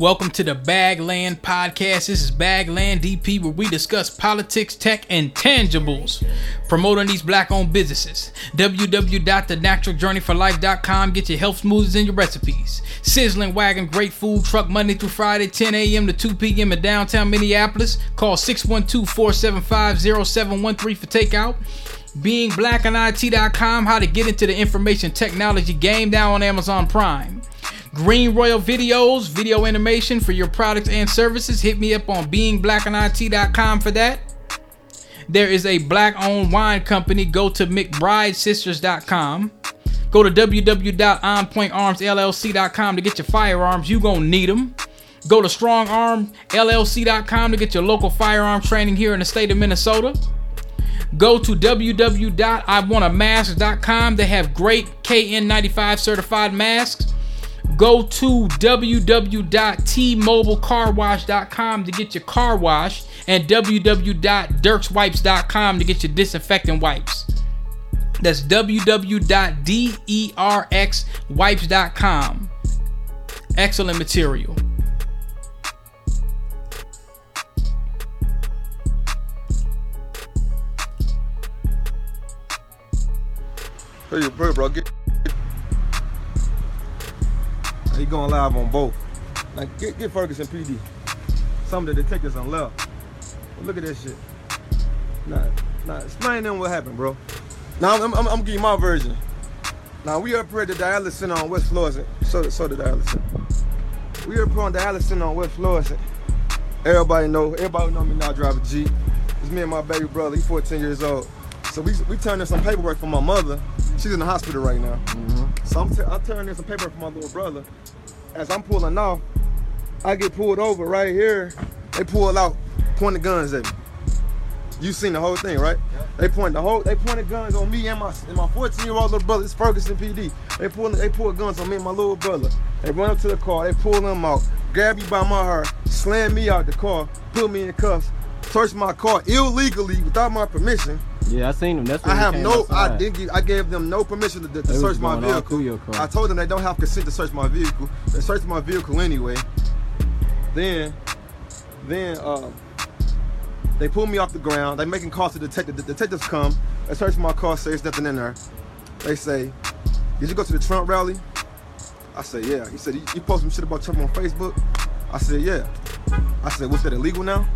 Welcome to the Bagland Podcast. This is Bagland DP, where we discuss politics, tech, and tangibles, promoting these black owned businesses. www.thenaturaljourneyforlife.com. Get your health smoothies and your recipes. Sizzling Wagon, great food truck Monday through Friday, 10 a.m. to 2 p.m. in downtown Minneapolis. Call 612 475 0713 for takeout. BeingBlackInIT.com, how to get into the information technology game now on Amazon Prime. Green Royal Videos, video animation for your products and services. Hit me up on beingblackinit.com for that. There is a black owned wine company. Go to McBrideSisters.com. Go to www.onpointarmsllc.com to get your firearms. You gonna need them. Go to StrongArmLLC.com to get your local firearm training here in the state of Minnesota. Go to www.iwantamask.com. They have great KN95 certified masks. Go to www.tmobilecarwash.com to get your car wash and www.dirkswipes.com to get your disinfectant wipes. That's www.derxwipes.com. Excellent material. Hey, bro, bro, get. He going live on both. Like, get, get Ferguson PD. Some of the detectives on left. Look at this shit. Nah, nah, explain them what happened, bro. Now, I'm, I'm, I'm gonna give you my version. Now, we up here at the dialysis center on West Florissant. So, so the dialysis center. We up here on dialysis center on West Florissant. Everybody know, everybody know me now, drive a G. It's me and my baby brother, he's 14 years old. So we, we turned in some paperwork for my mother. She's in the hospital right now. Mm-hmm. So I'm, t- I'm turning in some paperwork for my little brother. As I'm pulling off, I get pulled over right here. They pull out, pointing guns at me. You seen the whole thing, right? They point the whole, they pointed guns on me and my and my 14 year old little brother. It's Ferguson PD. They pull, they pull guns on me and my little brother. They run up to the car. They pull them out, grab me by my hair, slam me out the car, put me in cuffs, search my car illegally without my permission. Yeah, I seen them. That's I have no. I didn't. Give, I gave them no permission to, to search my vehicle. I told them they don't have consent to search my vehicle. They searched my vehicle anyway. Then, then um, they pull me off the ground. They making calls to the detective. The detectives come. They search my car. Say there's nothing in there. They say, "Did you go to the Trump rally?" I said, "Yeah." He said, "You, you post some shit about Trump on Facebook?" I said, "Yeah." I said, "What's that illegal now?"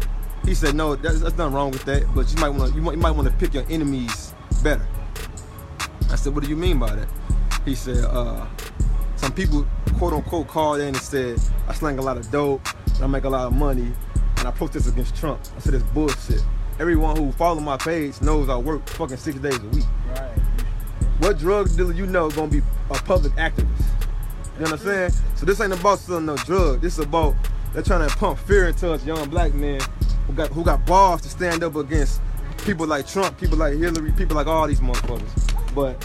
He said, "No, that's, that's nothing wrong with that, but you might want to you might, you might want to pick your enemies better." I said, "What do you mean by that?" He said, uh, "Some people quote unquote called in and said I slang a lot of dope, and I make a lot of money, and I protest against Trump." I said, "It's bullshit." Everyone who follow my page knows I work fucking six days a week. Right. What drug dealer you know gonna be a public activist? You know what I'm saying? So this ain't about selling no drug. This is about they're trying to pump fear into us young black men who got who got balls to stand up against people like Trump, people like Hillary, people like all these motherfuckers. But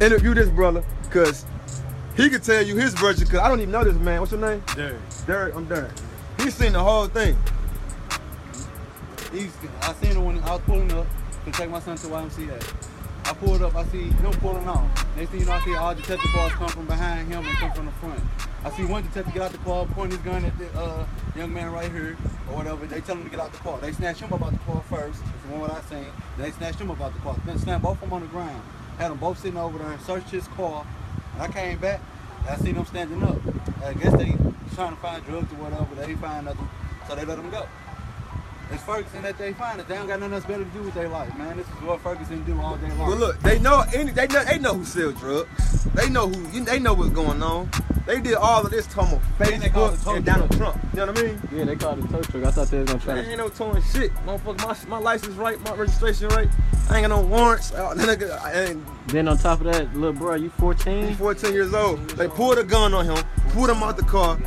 interview this brother, cause he could tell you his version. Cause I don't even know this man. What's your name? Derek. Derek. I'm Derek. He's seen the whole thing. He's, I seen him when I was pulling up to take my son to YMCA. I pulled up, I see him pulling off. Next thing you know, I see all detective cars come from behind him and come from the front. I see one detective get out the car, point his gun at the uh, young man right here, or whatever. They tell him to get out the car. They snatch him up out the car first. One what I seen. They snatched him up out the car. Then slammed both of them on the ground. Had them both sitting over there, searched his car. And I came back, I seen them standing up. I guess they trying to find drugs or whatever. They ain't find nothing, so they let them go. It's Ferguson that they find it. They don't got nothing else better to do with their life, man. This is what Ferguson do all day long. But look, they know any they know they know who sell drugs. They know who they know what's going on. They did all of this talking about they Facebook tow and Donald truck. Trump. You know what I mean? Yeah, they called it tow truck. I thought they was gonna try Man, ain't no towing shit. Motherfucker, my, my license right, my registration right. I ain't got no warrants. That nigga, I ain't Then on top of that, little bro, you 14? 14 years old. They pulled a gun on him, pulled him out the car,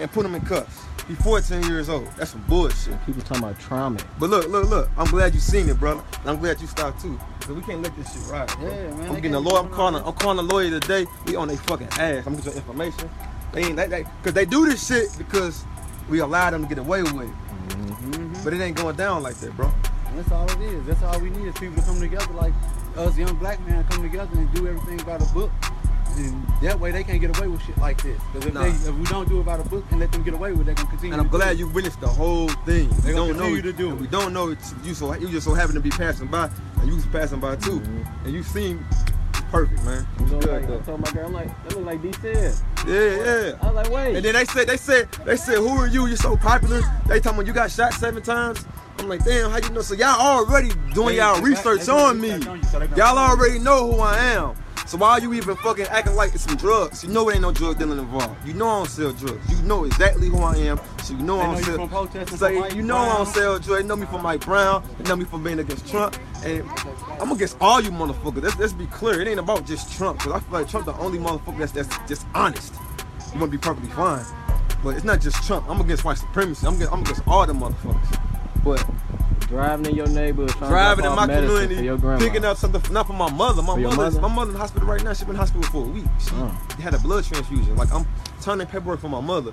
and put him in cuffs. He 14 years old. That's some bullshit. People talking about trauma. But look, look, look. I'm glad you seen it, brother. And I'm glad you stopped too. Cause we can't let this shit ride. bro. Yeah, man, I'm getting a lawyer. I'm calling. I'm calling a lawyer today. We on their fucking ass. I'm gonna your information. They ain't they, they, cause they do this shit because we allow them to get away with it. Mm-hmm. But it ain't going down like that, bro. And that's all it is. That's all we need is people to come together like us young black men come together and do everything by the book. And that way they can't get away with shit like this. Because if, Nah. if we don't do it by the book and let them get away with it, they're gonna continue. And I'm to do glad it. you witnessed the whole thing. They We gonna don't know continue to do and it. We don't know it's you so you just so happen to be passing by and you was passing by too. Mm-hmm. And you seem perfect, man. You It's know, good, like, I though. told my girl, I'm like, that look like D said. Yeah, yeah. I was like, wait. And then they said, they said, they said, who are you? You're so popular. They talking about you got shot seven times. I'm like, damn, how you know? So y'all already doing y'all research they- they- on me. they- so they gonna- Y'all already know who I am. So why are you even fucking acting like it's some drugs? You know it ain't no drug dealing involved. You know I don't sell drugs. You know exactly who I am. So you know They I don't sell. from So you know I don't sell drugs. They know me from Mike Brown. They know me from being against Trump. And I'm against all you motherfuckers. Let's, let's be clear. It ain't about just Trump. Cause I feel like Trump the only motherfucker that's, that's just honest. You wanna be perfectly fine. But it's not just Trump. I'm against white supremacy. I'm against, I'm against all the motherfuckers. But driving in your neighborhood, driving in my community, for your grandma. picking up something not for my mother. My mother's mother? my mother in the hospital right now. She been in hospital for a week. She Oh. had a blood transfusion. Like I'm turning paperwork for my mother,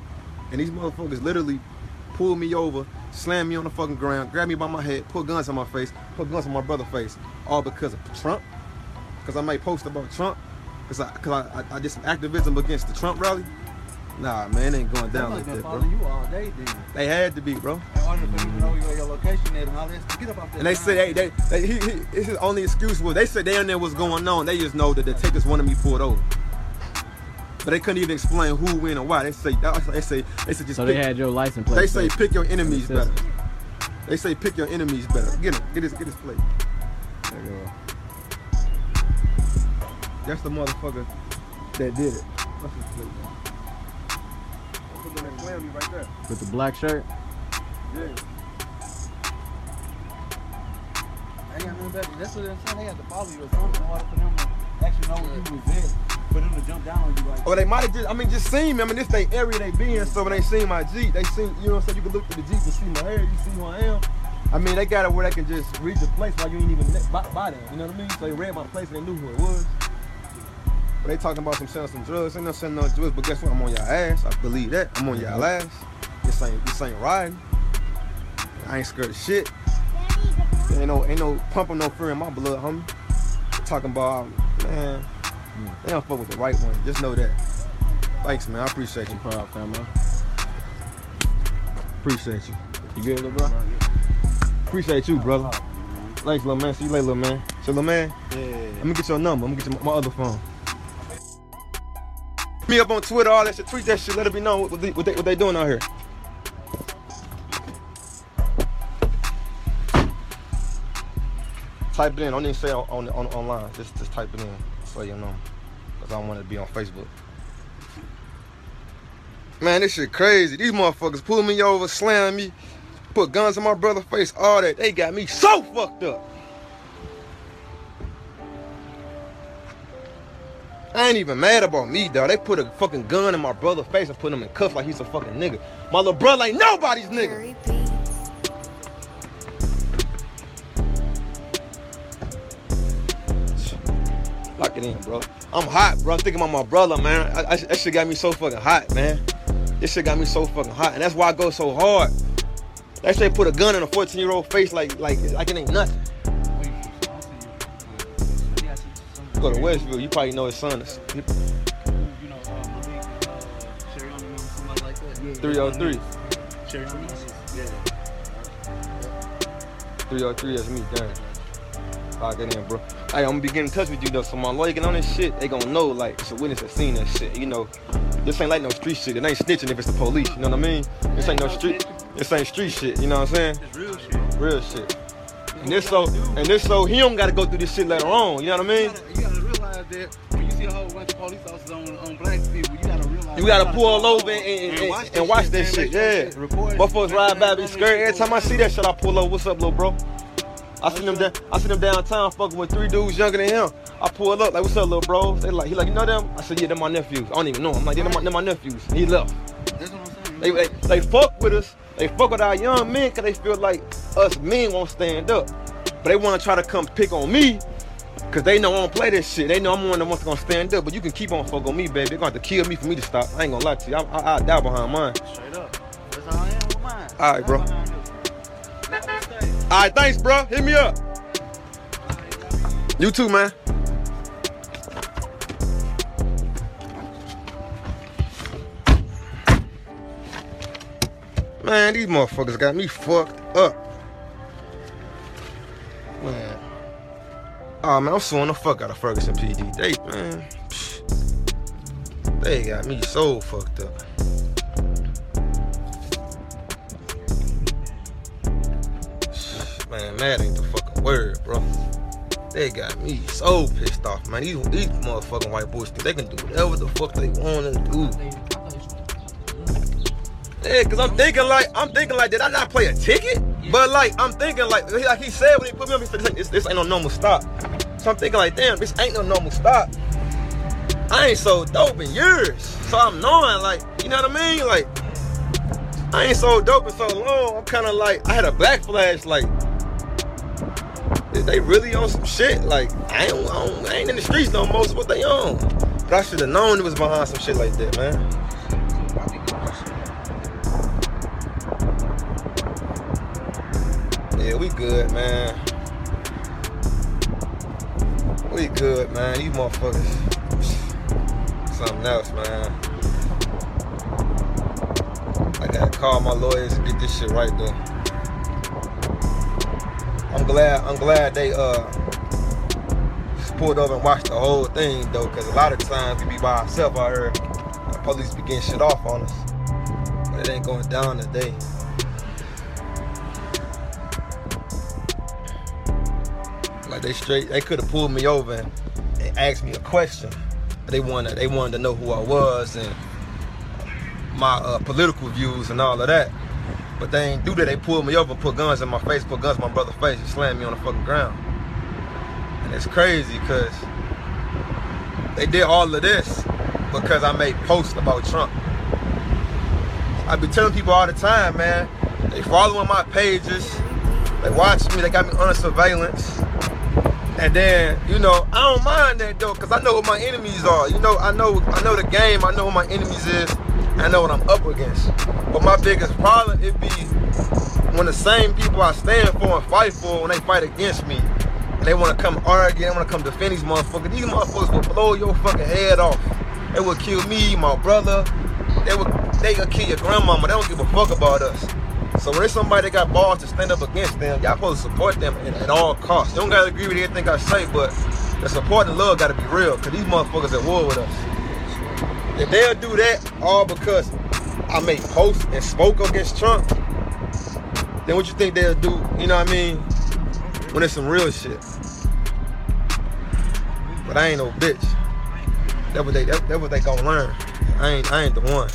and these motherfuckers literally pulled me over, slammed me on the fucking ground, grabbed me by my head, put guns on my face, put guns on my brother's face, all because of Trump. Because I made posts about Trump. Because I, cause I, I, I did some activism against the Trump rally. Nah, man, it ain't going down like that, bro. you all day, then. They had to be, bro. In order for you to know where your location and all that, get up off that. And they ground. said, hey, they, they, he, he, his only excuse was they said they didn't know what's going on. They just know that the takers wanted me pulled over. But they couldn't even explain who, when, and why. They say, they say, they said just So pick, they had your license plate. they say so- pick your enemies It better. They say pick your enemies better. Get him, get his, get his plate. There you go. That's the motherfucker that did it. Me right there. With the black shirt. Yeah. I ain't got nothing better. That's what I'm saying. They had to follow you or something in order for them to actually know where you was at. For them to jump down on you like Or they might have just, I mean, just seen me. I mean, this they area they be in, so when they seen my Jeep, they seen, you know what I'm saying? You can look through the Jeep and see my hair, you see who I am. I mean, they got it where they can just read the place while you ain't even ne- by, by them, you know what I mean? So they read my place and they knew who it was. But they talking about some selling some drugs. Ain't no selling no drugs, but guess what? I'm on y'all ass. I believe that. I'm on y'all ass. This ain't, this ain't riding. I ain't scared of shit. There ain't no, ain't no pumping no fear in my blood, homie. Talking about, man, they don't fuck with the right one. Just know that. Thanks, man. I appreciate you. Proud, fam. man. Appreciate you. You good, little bro? Appreciate you, brother. Thanks, little man. See you later, little man. So, little man, Yeah. let me get your number. I'm gonna get you my, my other phone. Me up on Twitter, all that shit. Tweet that shit. Let it be known what they, what they, what they doing out here. Type it in. Don't even say on, on, on online. Just just type it in so you know. Cause I don't want it to be on Facebook. Man, this shit crazy. These motherfuckers pull me over, slam me, put guns in my brother's face, all that. They got me so fucked up. I ain't even mad about me, dog. They put a fucking gun in my brother's face and put him in cuffs like he's a fucking nigga. My little brother ain't nobody's nigga. Lock it in, bro. I'm hot, bro. I'm thinking about my brother, man. I, I, that shit got me so fucking hot, man. This shit got me so fucking hot, and that's why I go so hard. That shit put a gun in a 14 year old face like like like it ain't nothing. Go to Westview, you probably know his son is You know, uh, Malik, uh, Sherry on them, somebody like that. Yeah. 303. Sherry on them. Yeah. 303 is me, damn. Lock it in, bro. Hey, I'm gonna be getting in touch with you though. So my lawyer get on this shit, they gonna know like it's a witness that seen that shit. You know, this ain't like no street shit. It ain't snitching if it's the police. You know what I mean? This ain't no street. This ain't street shit. You know what I'm saying? It's real shit. Real shit. And this so and this so he don't gotta go through this shit later on. You know what I mean? You gotta, you gotta realize that when you see a whole bunch of police officers on, on black people, you gotta realize You gotta pull over and, and, and, watch and watch that shit. Yeah. shit recorded. Motherfuckers ride by, be scared. Every time I see that shit, I pull over. What's up, little bro? I see them down, I see them downtown fucking with three dudes younger than him. I pull up like, what's up, little bro? They like, he like, you know them? I said, yeah, they're my nephews. I don't even know them. I'm like, yeah, they're my, they're my nephews. And he left. That's what I'm saying. They, they, they fuck with us. They fuck with our young men because they feel like us men won't stand up. But they want to try to come pick on me because they know I don't play this shit. They know I'm one of the ones that's going to stand up. But you can keep on fuck on me, baby. They're going to have to kill me for me to stop. I ain't going to lie to you. I, I, I'll die behind mine. Straight up. That's how I am with mine. All right, bro. I'm behind this. Let me stay. All right, thanks, bro. Hit me up. You too, man. Man, these motherfuckers got me fucked up. Man. Oh man, I'm suing the fuck out of Ferguson PD. They man, they got me so fucked up. Man, mad ain't the fucking word, bro. They got me so pissed off, man. These, these motherfucking white boys they can do whatever the fuck they want to do. Yeah, cause I'm thinking like I'm thinking like did I not play a ticket? But like I'm thinking like like he said when he put me on, he said this, this ain't no normal stop. So I'm thinking like damn, this ain't no normal stop. I ain't so dope in years, so I'm knowing like you know what I mean? Like I ain't so dope in so long. I'm kind of like I had a back flash like. They really on some shit? Like I ain't, I, I ain't in the streets no more. So what they on? But I should have known it was behind some shit like that, man. Yeah, we good, man. We good, man. You motherfuckers. Something else, man. I gotta call my lawyers and get this shit right though. I'm glad I'm glad they uh pulled over and watched the whole thing though, cause a lot of times we be by ourselves out here. The police be getting shit off on us. But it ain't going down today. They straight, they could have pulled me over and, and asked me a question. They wanted, they wanted to know who I was and my uh, political views and all of that. But they ain't do that. They pulled me over, put guns in my face, put guns in my brother's face, and slammed me on the fucking ground. And it's crazy because they did all of this because I made posts about Trump. I be telling people all the time, man. They following my pages. They watch me. They got me under surveillance. And then, you know, I don't mind that though, cause I know what my enemies are. You know, I know, I know the game. I know what my enemies is. I know what I'm up against. But my biggest problem it be when the same people I stand for and fight for, when they fight against me, and they want to come argue, they want to come defend these motherfuckers. These motherfuckers will blow your fucking head off. They will kill me, my brother. They will, they will kill your grandmama. They don't give a fuck about us. So when there's somebody that got balls to stand up against them, y'all supposed to support them at, at all costs. Don't gotta agree with everything I say, but the support and love gotta be real, cause these motherfuckers at war with us. If they'll do that all because I made posts and spoke against Trump, then what you think they'll do? You know what I mean? When it's some real shit. But I ain't no bitch. That what they that, that what they gonna learn. I ain't I ain't the one.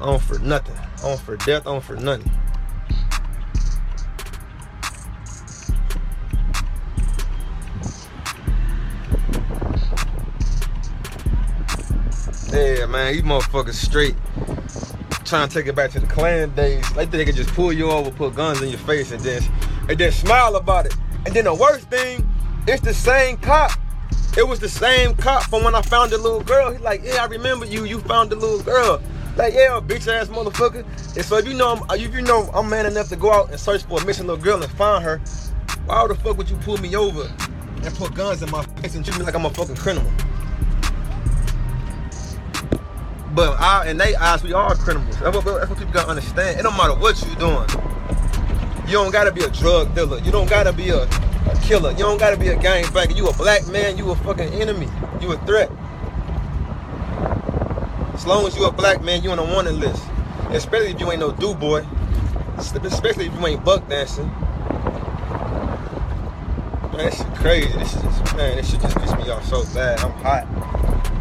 On for nothing. On for death, on for nothing. Yeah, man, these motherfuckers straight trying to take it back to the Klan days. They think they can just pull you over, put guns in your face, and then and then smile about it. And then the worst thing, it's the same cop. It was the same cop from when I found the little girl. He's like, yeah, I remember you. You found the little girl. Like, yeah, bitch ass motherfucker. And so if you know, I'm, if you know, I'm man enough to go out and search for a missing little girl and find her. Why the fuck would you pull me over and put guns in my face and treat me like I'm a fucking criminal? But I, in they eyes, we are criminals. That's what, that's what people gotta understand. It don't matter what you're doing. You don't gotta be a drug dealer. You don't gotta be a, a killer. You don't gotta be a gang gangbanger. You a black man. You a fucking enemy. You a threat. As long as you a black man, you on a wanted list. Especially if you ain't no do boy. Especially if you ain't buck dancing. Man, this shit crazy. This is just, man, this shit just piss me off so bad. I'm hot.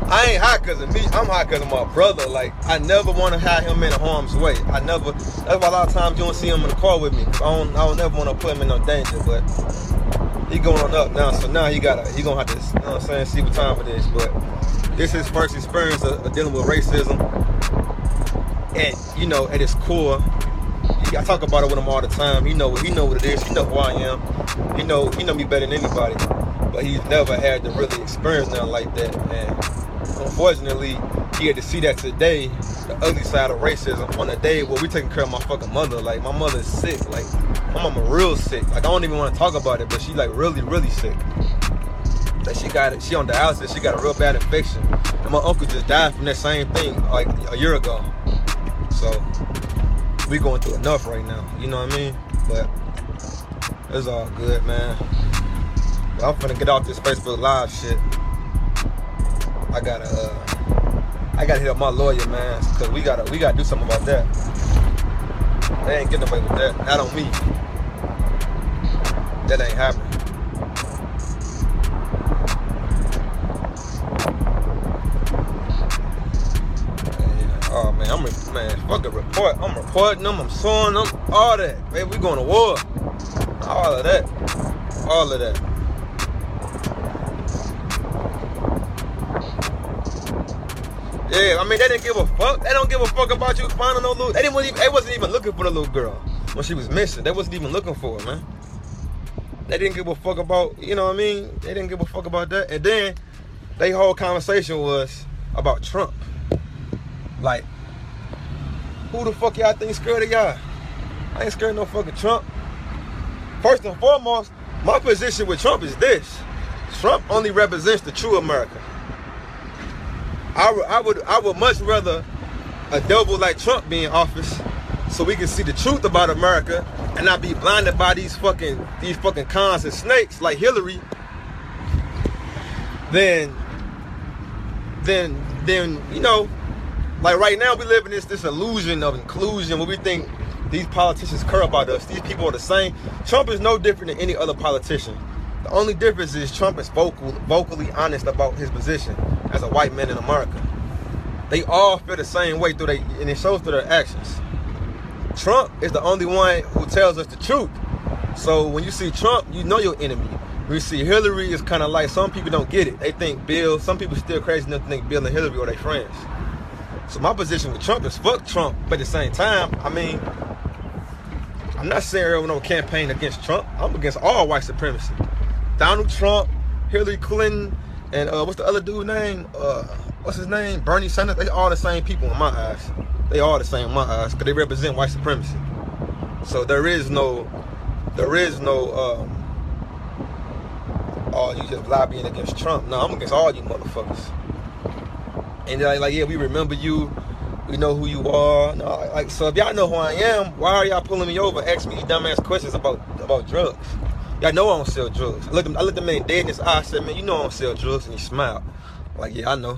I ain't hot because of me. I'm hot because of my brother. Like, I never want to have him in harm's way. I never. That's why a lot of times you don't see him in the car with me. I don't. I don't never want to put him in no danger. But he going up now, so now he gotta. He gonna have to. You know what I'm saying? See what time it is. But this is his first experience of, of dealing with racism. And you know, at its core, I talk about it with him all the time. He know. He know what it is. He know who I am. He know. He know me better than anybody. But he's never had to really experience nothing like that. And unfortunately, he had to see that today, the ugly side of racism, on a day where we taking care of my fucking mother. Like my mother's sick. Like my mama real sick. Like I don't even want to talk about it, but she like really, really sick. Like she got it. She on dialysis. She got a real bad infection. And my uncle just died from that same thing like a year ago. So we going through enough right now. You know what I mean? But it's all good, man. But I'm finna get off this Facebook Live shit. I gotta, uh, I gotta hit up my lawyer, man, cause we gotta, we gotta do something about that. They ain't getting away with that. Not on me. That ain't happening. Oh man, I'm a man. Fuck a report. I'm reporting them. I'm suing them. All that. Baby, we going to war. All of that. All of that. Yeah, I mean they didn't give a fuck. They don't give a fuck about you finding no little. They didn't even. They wasn't even looking for the little girl when she was missing. They wasn't even looking for her, man. They didn't give a fuck about. You know what I mean? They didn't give a fuck about that. And then they whole conversation was about Trump. Like, who the fuck y'all think scared of y'all? I ain't scared no fucking Trump. First and foremost, my position with Trump is this: Trump only represents the true America. I I would, I would much rather a devil like Trump be in office, so we can see the truth about America and not be blinded by these fucking, these fucking cons and snakes like Hillary. Then, then, then you know, like right now we live in this this illusion of inclusion where we think these politicians care about us. These people are the same. Trump is no different than any other politician. The only difference is Trump is vocal, vocally honest about his position as a white man in America. They all feel the same way through they, and it shows through their actions. Trump is the only one who tells us the truth. So when you see Trump, you know your enemy. You see Hillary, is kind of like some people don't get it. They think Bill. Some people still crazy enough to think Bill and Hillary are their friends. So my position with Trump is fuck Trump, but at the same time, I mean, I'm not saying was no campaign against Trump. I'm against all white supremacy. Donald Trump, Hillary Clinton, and uh, what's the other dude name? Uh, what's his name? Bernie Sanders. They all the same people in my eyes. They all the same in my eyes because they represent white supremacy. So there is no, there is no, um, oh, you just lobbying against Trump. No, I'm against all you motherfuckers. And they're like, like, yeah, we remember you. We know who you are. No, like, so if y'all know who I am, why are y'all pulling me over, asking me dumbass questions about about drugs? Y'all know I don't sell drugs. Him, I looked the man dead in his eye. I said, man, you know I don't sell drugs, and he smiled. Like, yeah, I know.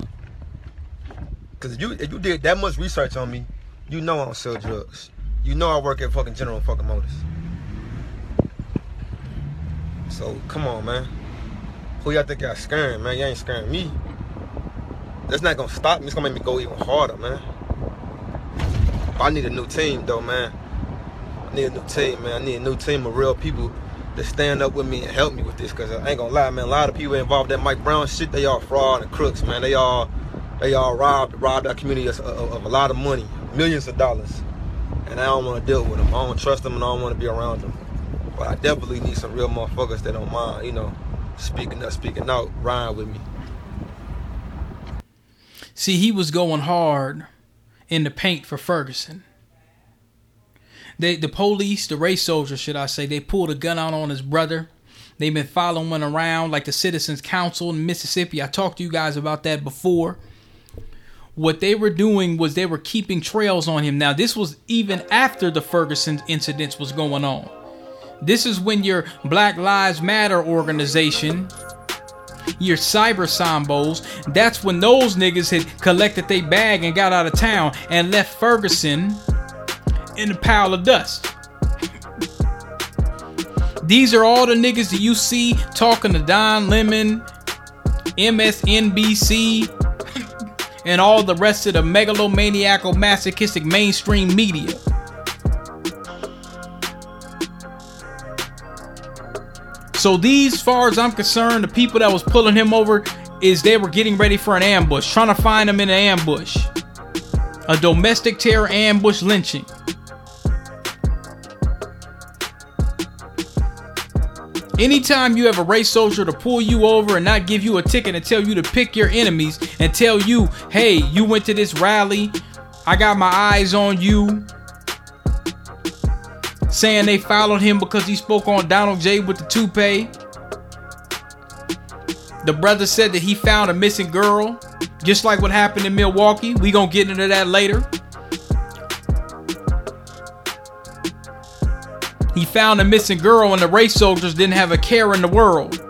Cause if you if you did that much research on me, you know I don't sell drugs. You know I work at fucking General fucking Motors. So come on, man. Who y'all think y'all scaring, man? Y'all ain't scaring me. That's not gonna stop me. It's gonna make me go even harder, man. I need a new team, though, man. I need a new team, man. I need a new team of real people to stand up with me and help me with this. Cause I ain't gonna lie, man. A lot of people involved in that Mike Brown shit, they all fraud and crooks, man. They all, they all robbed, robbed our community of, of, of a lot of money, millions of dollars. And I don't want to deal with them. I don't trust them, and I don't want to be around them. But I definitely need some real motherfuckers that don't mind, you know, speaking up, speaking out, riding with me. See, he was going hard in the paint for Ferguson. They, the police, the race soldiers, should I say, they pulled a gun out on his brother. They've been following around like the Citizens Council in Mississippi. I talked to you guys about that before. What they were doing was they were keeping trails on him. Now, this was even after the Ferguson incidents was going on. This is when your Black Lives Matter organization your cyber sambos, that's when those niggas had collected their bag and got out of town and left Ferguson in a pile of dust. These are all the niggas that you see talking to Don Lemon, MSNBC, and all the rest of the megalomaniacal masochistic mainstream media. So these, far as I'm concerned, the people that was pulling him over is they were getting ready for an ambush, trying to find him in an ambush. A domestic terror ambush lynching. Anytime you have a race soldier to pull you over and not give you a ticket and tell you to pick your enemies and tell you, hey, you went to this rally, I got my eyes on you, saying they followed him because he spoke on Donald J with the toupee. The brother said that he found a missing girl, just like what happened in Milwaukee. We gonna get into that later. He found a missing girl, and the race soldiers didn't have a care in the world.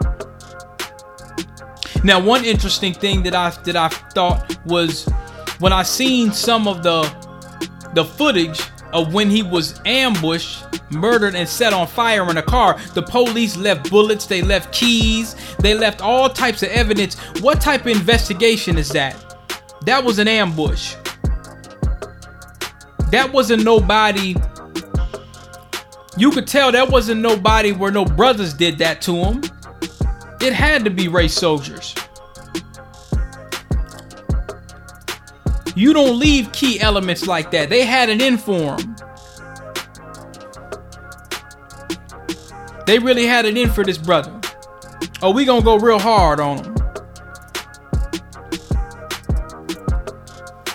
Now, one interesting thing that I that I thought was when I seen some of the the footage of when he was ambushed, murdered, and set on fire in a car. The police left bullets, they left keys, they left all types of evidence. What type of investigation is that? That was an ambush. That wasn't nobody. You could tell that wasn't nobody where no brothers did that to him. It had to be race soldiers. You don't leave key elements like that. They had an inform. They really had it in for this brother. Oh, we gonna go real hard on him.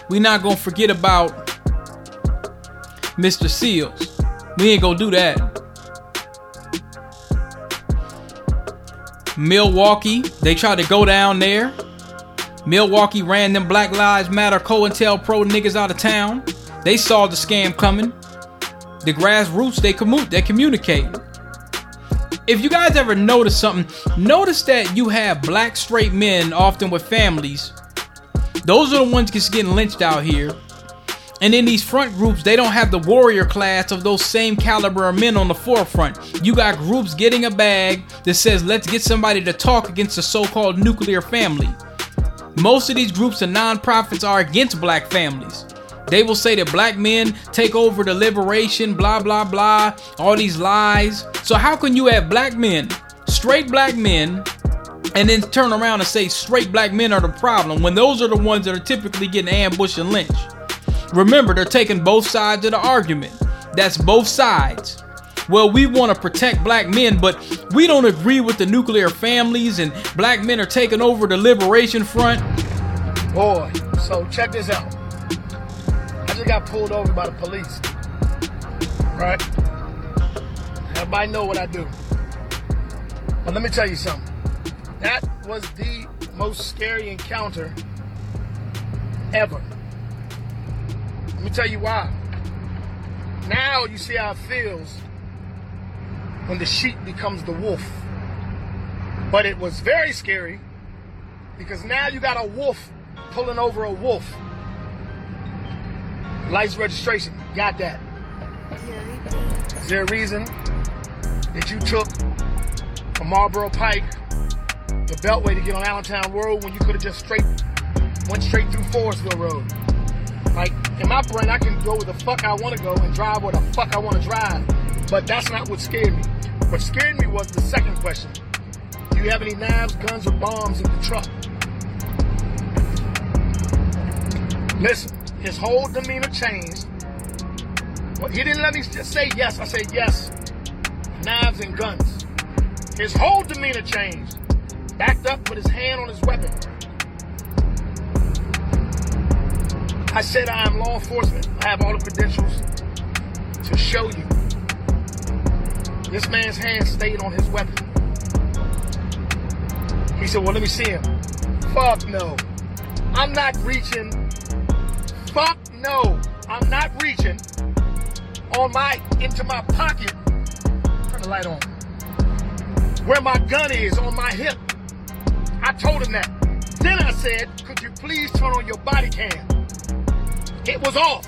We not gonna forget about Mr. Seals. We ain't gonna do that. Milwaukee, they tried to go down there. Milwaukee ran them Black Lives Matter COINTELPRO niggas out of town. They saw the scam coming. The grassroots, they commu- they communicate. If you guys ever notice something, notice that you have black straight men, often with families. Those are the ones getting lynched out here. And in these front groups, they don't have the warrior class of those same caliber of men on the forefront. You got groups getting a bag that says, let's get somebody to talk against the so called nuclear family. Most of these groups and nonprofits are against black families. They will say that black men take over the liberation, blah, blah, blah, all these lies. So, how can you have black men, straight black men, and then turn around and say straight black men are the problem when those are the ones that are typically getting ambushed and lynched? Remember, they're taking both sides of the argument. That's both sides. Well, we want to protect black men, but we don't agree with the nuclear families, and black men are taking over the liberation front. Boy, so check this out. I just got pulled over by the police. Right? Everybody know what I do. But let me tell you something. That was the most scary encounter ever. Let me tell you why. Now you see how it feels when the sheep becomes the wolf. But it was very scary because now you got a wolf pulling over a wolf. License registration, got that. Is there a reason that you took from Marlboro Pike the Beltway to get on Allentown Road when you could have just straight went straight through Forestville Road? Like in my brain, I can go where the fuck I want to go and drive where the fuck I want to drive. But that's not what scared me. What scared me was the second question. Do you have any knives, guns, or bombs in the truck? Listen, his whole demeanor changed. Well, he didn't let me just say yes. I said yes. Knives and guns. His whole demeanor changed. Backed up with his hand on his weapon. I said I am law enforcement. I have all the credentials to show you. This man's hand stayed on his weapon. He said, Well, let me see him. Fuck no. I'm not reaching. Fuck no. I'm not reaching on my into my pocket. Turn the light on. Where my gun is on my hip. I told him that. Then I said, Could you please turn on your body cam? It was off.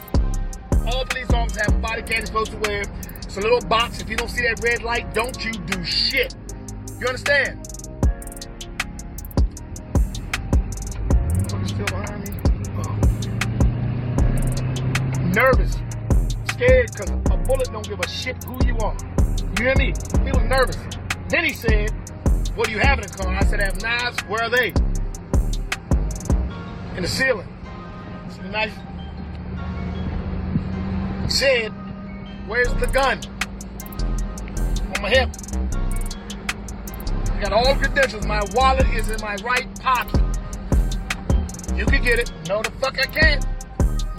All police officers have body cam they're supposed to wear. It's a little box. If you don't see that red light, don't you do shit. You understand? Still behind me. Oh. Nervous, scared, because a bullet don't give a shit who you are. You hear me? He was nervous. Then he said, What do you have in the car? I said, I have knives. Where are they? In the ceiling. See the knife? He said, Where's the gun? On my hip. I got all credentials. My wallet is in my right pocket. You can get it. No, the fuck I can't.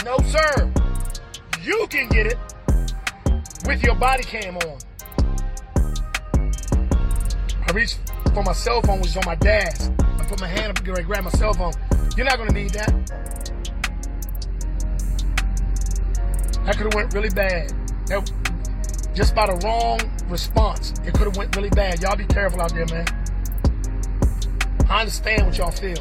No, sir. You can get it with your body cam on. I reached for my cell phone, which is on my desk. I put my hand up and grab my cell phone. You're not gonna need that. That could have went really bad. That, just by the wrong response. It could have went really bad. Y'all be careful out there, man. I understand what y'all feel.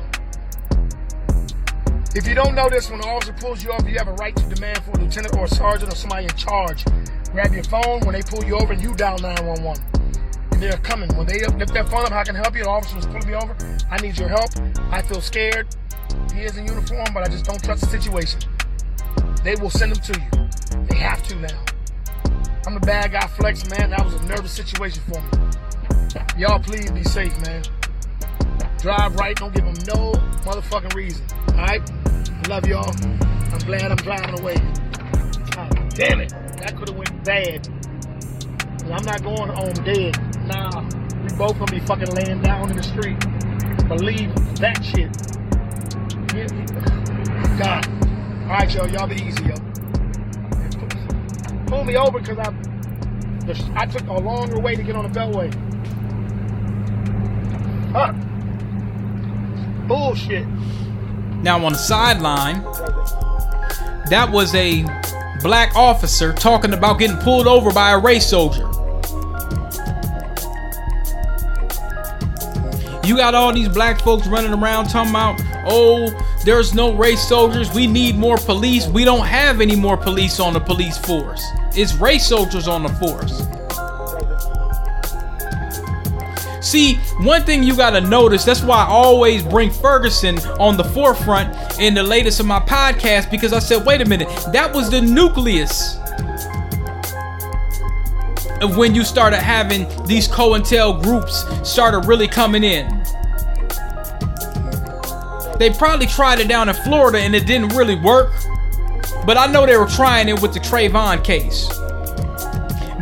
If you don't know this, when the officer pulls you over, you have a right to demand for a lieutenant or a sergeant or somebody in charge. Grab your phone when they pull you over and you dial 911. And they're coming. When they lift that phone up, how can I help you? The officer was pulling me over. I need your help. I feel scared. He is in uniform, but I just don't trust the situation. They will send him to you. They have to now. I'm a bad guy flex, man. That was a nervous situation for me. Y'all please be safe, man. Drive right, don't give them no motherfucking reason. Alright? I love y'all. I'm glad I'm driving away. God damn it. That could have went bad. I'm not going home dead. Nah. We both gonna be fucking laying down in the street. Believe that shit. God. Alright, y'all. Y'all be easy, yo. Pull me over because I I took a longer way to get on the beltway. Huh. Bullshit. Now on the sideline, that was a black officer talking about getting pulled over by a race soldier. You got all these black folks running around talking about, oh, there's no race soldiers. We need more police. We don't have any more police on the police force. It's race soldiers on the force. See, one thing you gotta notice, that's why I always bring Ferguson on the forefront in the latest of my podcast because I said, wait a minute, that was the nucleus of when you started having these COINTEL groups started really coming in. They probably tried it down in Florida and it didn't really work. But I know they were trying it with the Trayvon case.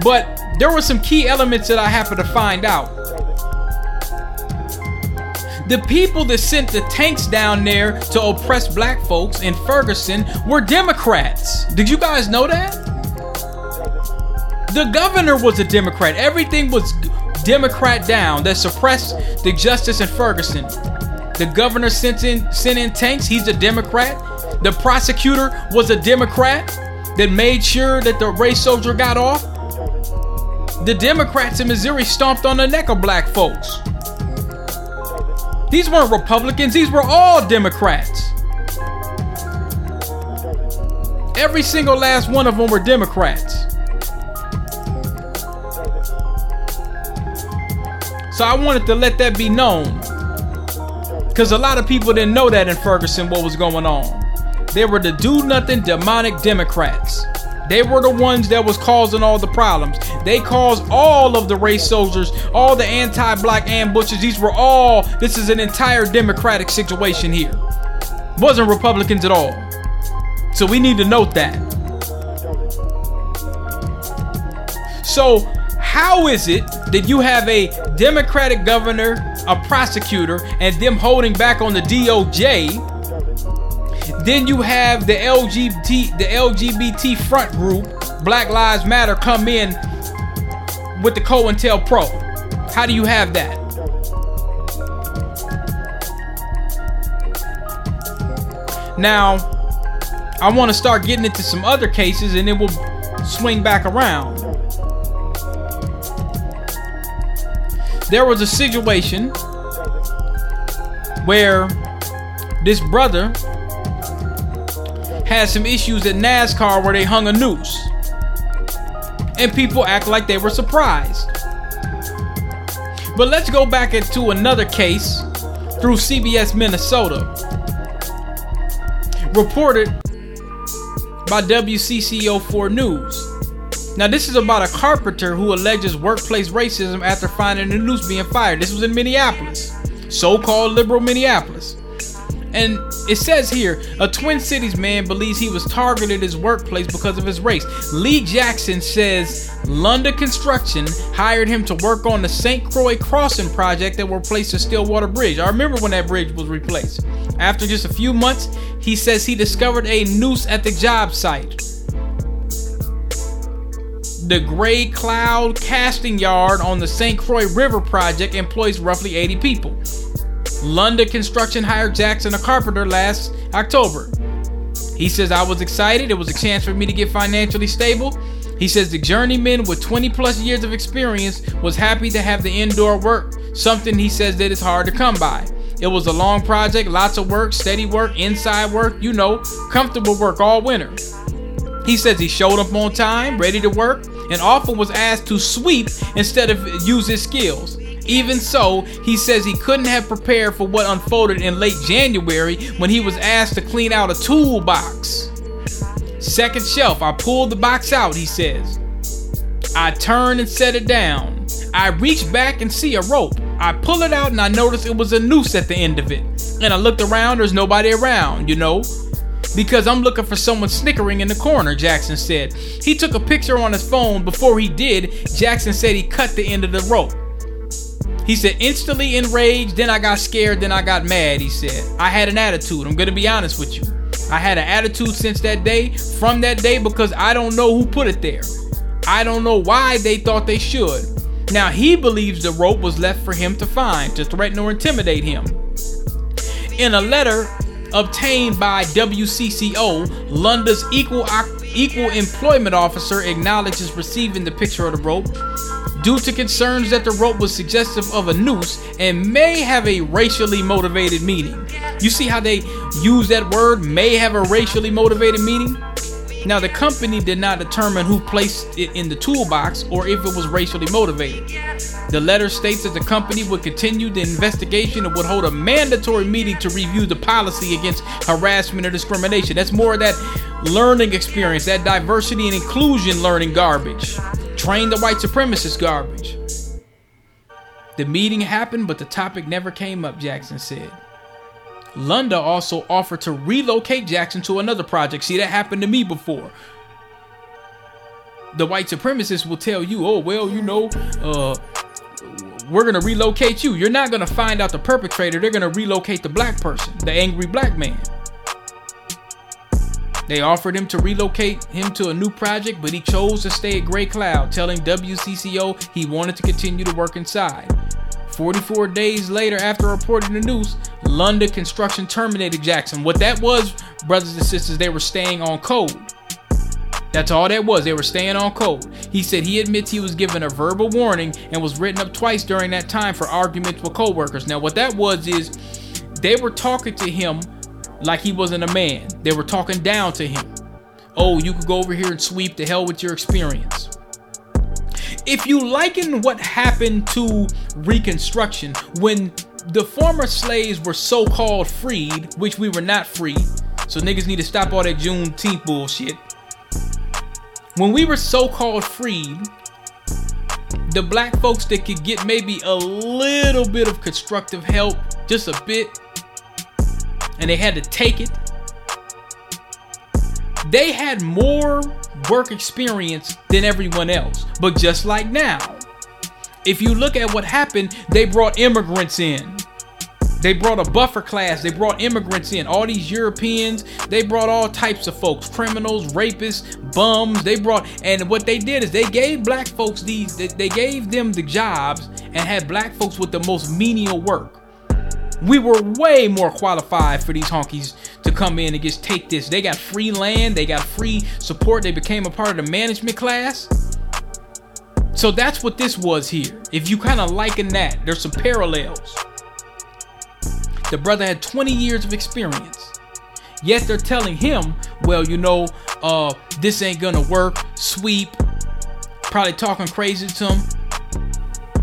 But there were some key elements that I happened to find out. The people that sent the tanks down there to oppress black folks in Ferguson were Democrats. Did you guys know that? The governor was a Democrat. Everything was Democrat down that suppressed the justice in Ferguson. The governor sent in sent in tanks. He's a Democrat. The prosecutor was a Democrat that made sure that the race soldier got off. The Democrats in Missouri stomped on the neck of black folks. These weren't Republicans, these were all Democrats. Every single last one of them were Democrats. So I wanted to let that be known. Because a lot of people didn't know that in Ferguson what was going on. They were the do nothing demonic Democrats. They were the ones that was causing all the problems. They caused all of the race soldiers, all the anti-black ambushes. These were all. This is an entire Democratic situation here. Wasn't Republicans at all. So we need to note that. So how is it that you have a Democratic governor, a prosecutor, and them holding back on the DOJ? Then you have the LGBT the LGBT front group, Black Lives Matter, come in with the COINTELPRO. How do you have that? Now, I want to start getting into some other cases and then we'll swing back around. There was a situation where this brother had some issues at NASCAR where they hung a noose. And people act like they were surprised. But let's go back into another case through CBS Minnesota. Reported by WCCO4 News. Now, this is about a carpenter who alleges workplace racism after finding a noose being fired. This was in Minneapolis, so called liberal Minneapolis. And it says here a Twin Cities man believes he was targeted at his workplace because of his race. Lee Jackson says Lunda Construction hired him to work on the St. Croix Crossing project that replaced the Stillwater Bridge. I remember when that bridge was replaced. After just a few months, he says he discovered a noose at the job site. The Gray Cloud Casting Yard on the St. Croix River project employs roughly 80 people. Lunda Construction hired Jackson, a carpenter, last October. He says, I was excited. It was a chance for me to get financially stable. He says the journeyman with 20 plus years of experience was happy to have the indoor work, something he says that is hard to come by. It was a long project, lots of work, steady work, inside work, you know, comfortable work all winter. He says he showed up on time, ready to work, and often was asked to sweep instead of use his skills. Even so, he says he couldn't have prepared for what unfolded in late January when he was asked to clean out a toolbox. Second shelf, I pulled the box out, he says. I turn and set it down. I reach back and see a rope. I pull it out and I notice it was a noose at the end of it. And I looked around, there's nobody around, you know. Because I'm looking for someone snickering in the corner, Jackson said. He took a picture on his phone. Before he did, Jackson said he cut the end of the rope. He said, instantly enraged, then I got scared, then I got mad. He said, I had an attitude. I'm going to be honest with you. I had an attitude since that day, from that day, because I don't know who put it there. I don't know why they thought they should. Now, he believes the rope was left for him to find, to threaten or intimidate him. In a letter obtained by WCCO, Lunda's equal, equal employment officer acknowledges receiving the picture of the rope due to concerns that the rope was suggestive of a noose and may have a racially motivated meaning. You see how they use that word, may have a racially motivated meaning? Now, the company did not determine who placed it in the toolbox or if it was racially motivated. The letter states that the company would continue the investigation and would hold a mandatory meeting to review the policy against harassment or discrimination. That's more of that learning experience, that diversity and inclusion learning garbage. Train the white supremacist garbage. The meeting happened, but the topic never came up, Jackson said. Lunda also offered to relocate Jackson to another project. See, that happened to me before. The white supremacists will tell you, oh, well, you know, uh, we're going to relocate you. You're not going to find out the perpetrator. They're going to relocate the black person, the angry black man. They offered him to relocate him to a new project, but he chose to stay at Gray Cloud, telling WCCO he wanted to continue to work inside. 44 days later, after reporting the news, Lunda Construction terminated Jackson. What that was, brothers and sisters, they were staying on code. That's all that was. They were staying on code. He said he admits he was given a verbal warning and was written up twice during that time for arguments with coworkers. Now, what that was is they were talking to him like he wasn't a man. They were talking down to him. Oh, you could go over here and sweep the hell with your experience. If you liken what happened to Reconstruction when the former slaves were so called freed, which we were not free, so niggas need to stop all that Juneteenth bullshit. When we were so called freed, the black folks that could get maybe a little bit of constructive help, just a bit, and they had to take it, they had more work experience than everyone else. But just like now, if you look at what happened, they brought immigrants in. They brought a buffer class. They brought immigrants in. All these Europeans. They brought all types of folks criminals, rapists, bums. They brought, and what they did is they gave black folks these, they gave them the jobs and had black folks with the most menial work. We were way more qualified for these honkies to come in and just take this. They got free land, they got free support, they became a part of the management class. So that's what this was here. If you kind of liken that, there's some parallels. The brother had 20 years of experience. Yet they're telling him, well, you know, uh, this ain't gonna work. Sweep, probably talking crazy to him.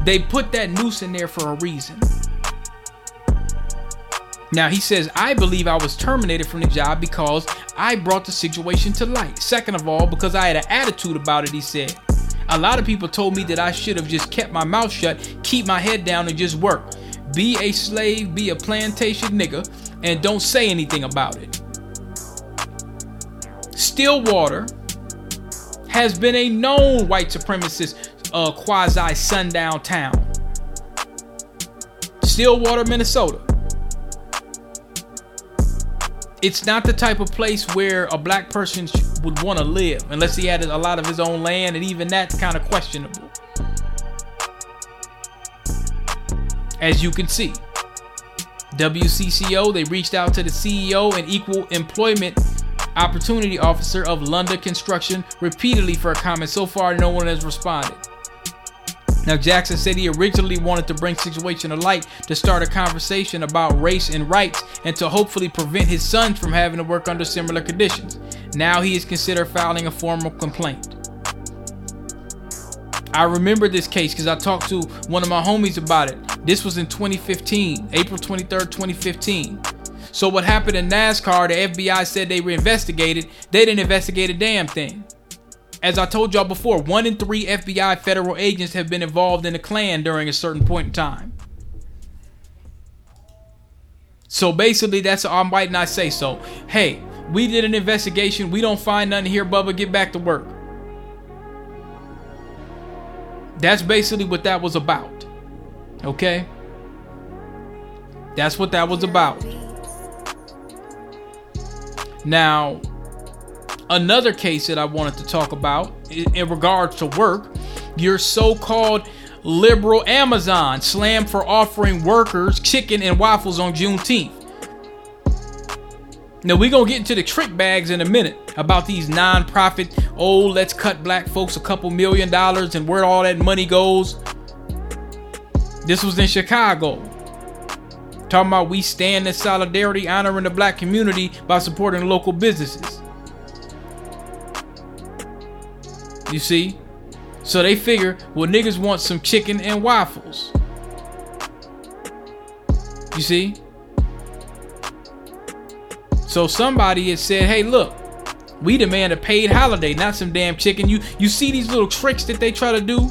They put that noose in there for a reason. Now he says, I believe I was terminated from the job because I brought the situation to light. Second of all, because I had an attitude about it, he said. A lot of people told me that I should have just kept my mouth shut, keep my head down, and just work. Be a slave, be a plantation nigga, and don't say anything about it. Stillwater has been a known white supremacist uh, quasi sundown town. Stillwater, Minnesota it's not the type of place where a black person would want to live unless he had a lot of his own land, and even that's kind of questionable. As you can see, WCCO they reached out to the CEO and Equal Employment opportunity officer of Lunda Construction, repeatedly for a comment. So far, no one has responded. Now, Jackson said he originally wanted to bring situation to light to start a conversation about race and rights and to hopefully prevent his sons from having to work under similar conditions. Now he is considered filing a formal complaint. I remember this case because I talked to one of my homies about it. This was in 2015, April 23rd, 2015. So what happened in NASCAR, the FBI said they were investigated. They didn't investigate a damn thing. As I told y'all before, one in three FBI federal agents have been involved in a Klan during a certain point in time. So basically, that's I might not say so. Hey, we did an investigation. We don't find nothing here, Bubba. Get back to work. That's basically what that was about. Okay? That's what that was about. Now, another case that I wanted to talk about in regards to work, your so-called liberal Amazon slammed for offering workers chicken and waffles on Juneteenth. Now we're gonna get into the trick bags in a minute about these non-profit, oh, let's cut black folks a couple million dollars and where all that money goes. This was in Chicago. Talking about we stand in solidarity, honoring the black community by supporting local businesses. You see? So they figure, well, niggas want some chicken and waffles. You see? So somebody had said, hey, look, we demand a paid holiday, not some damn chicken. You you see these little tricks that they try to do?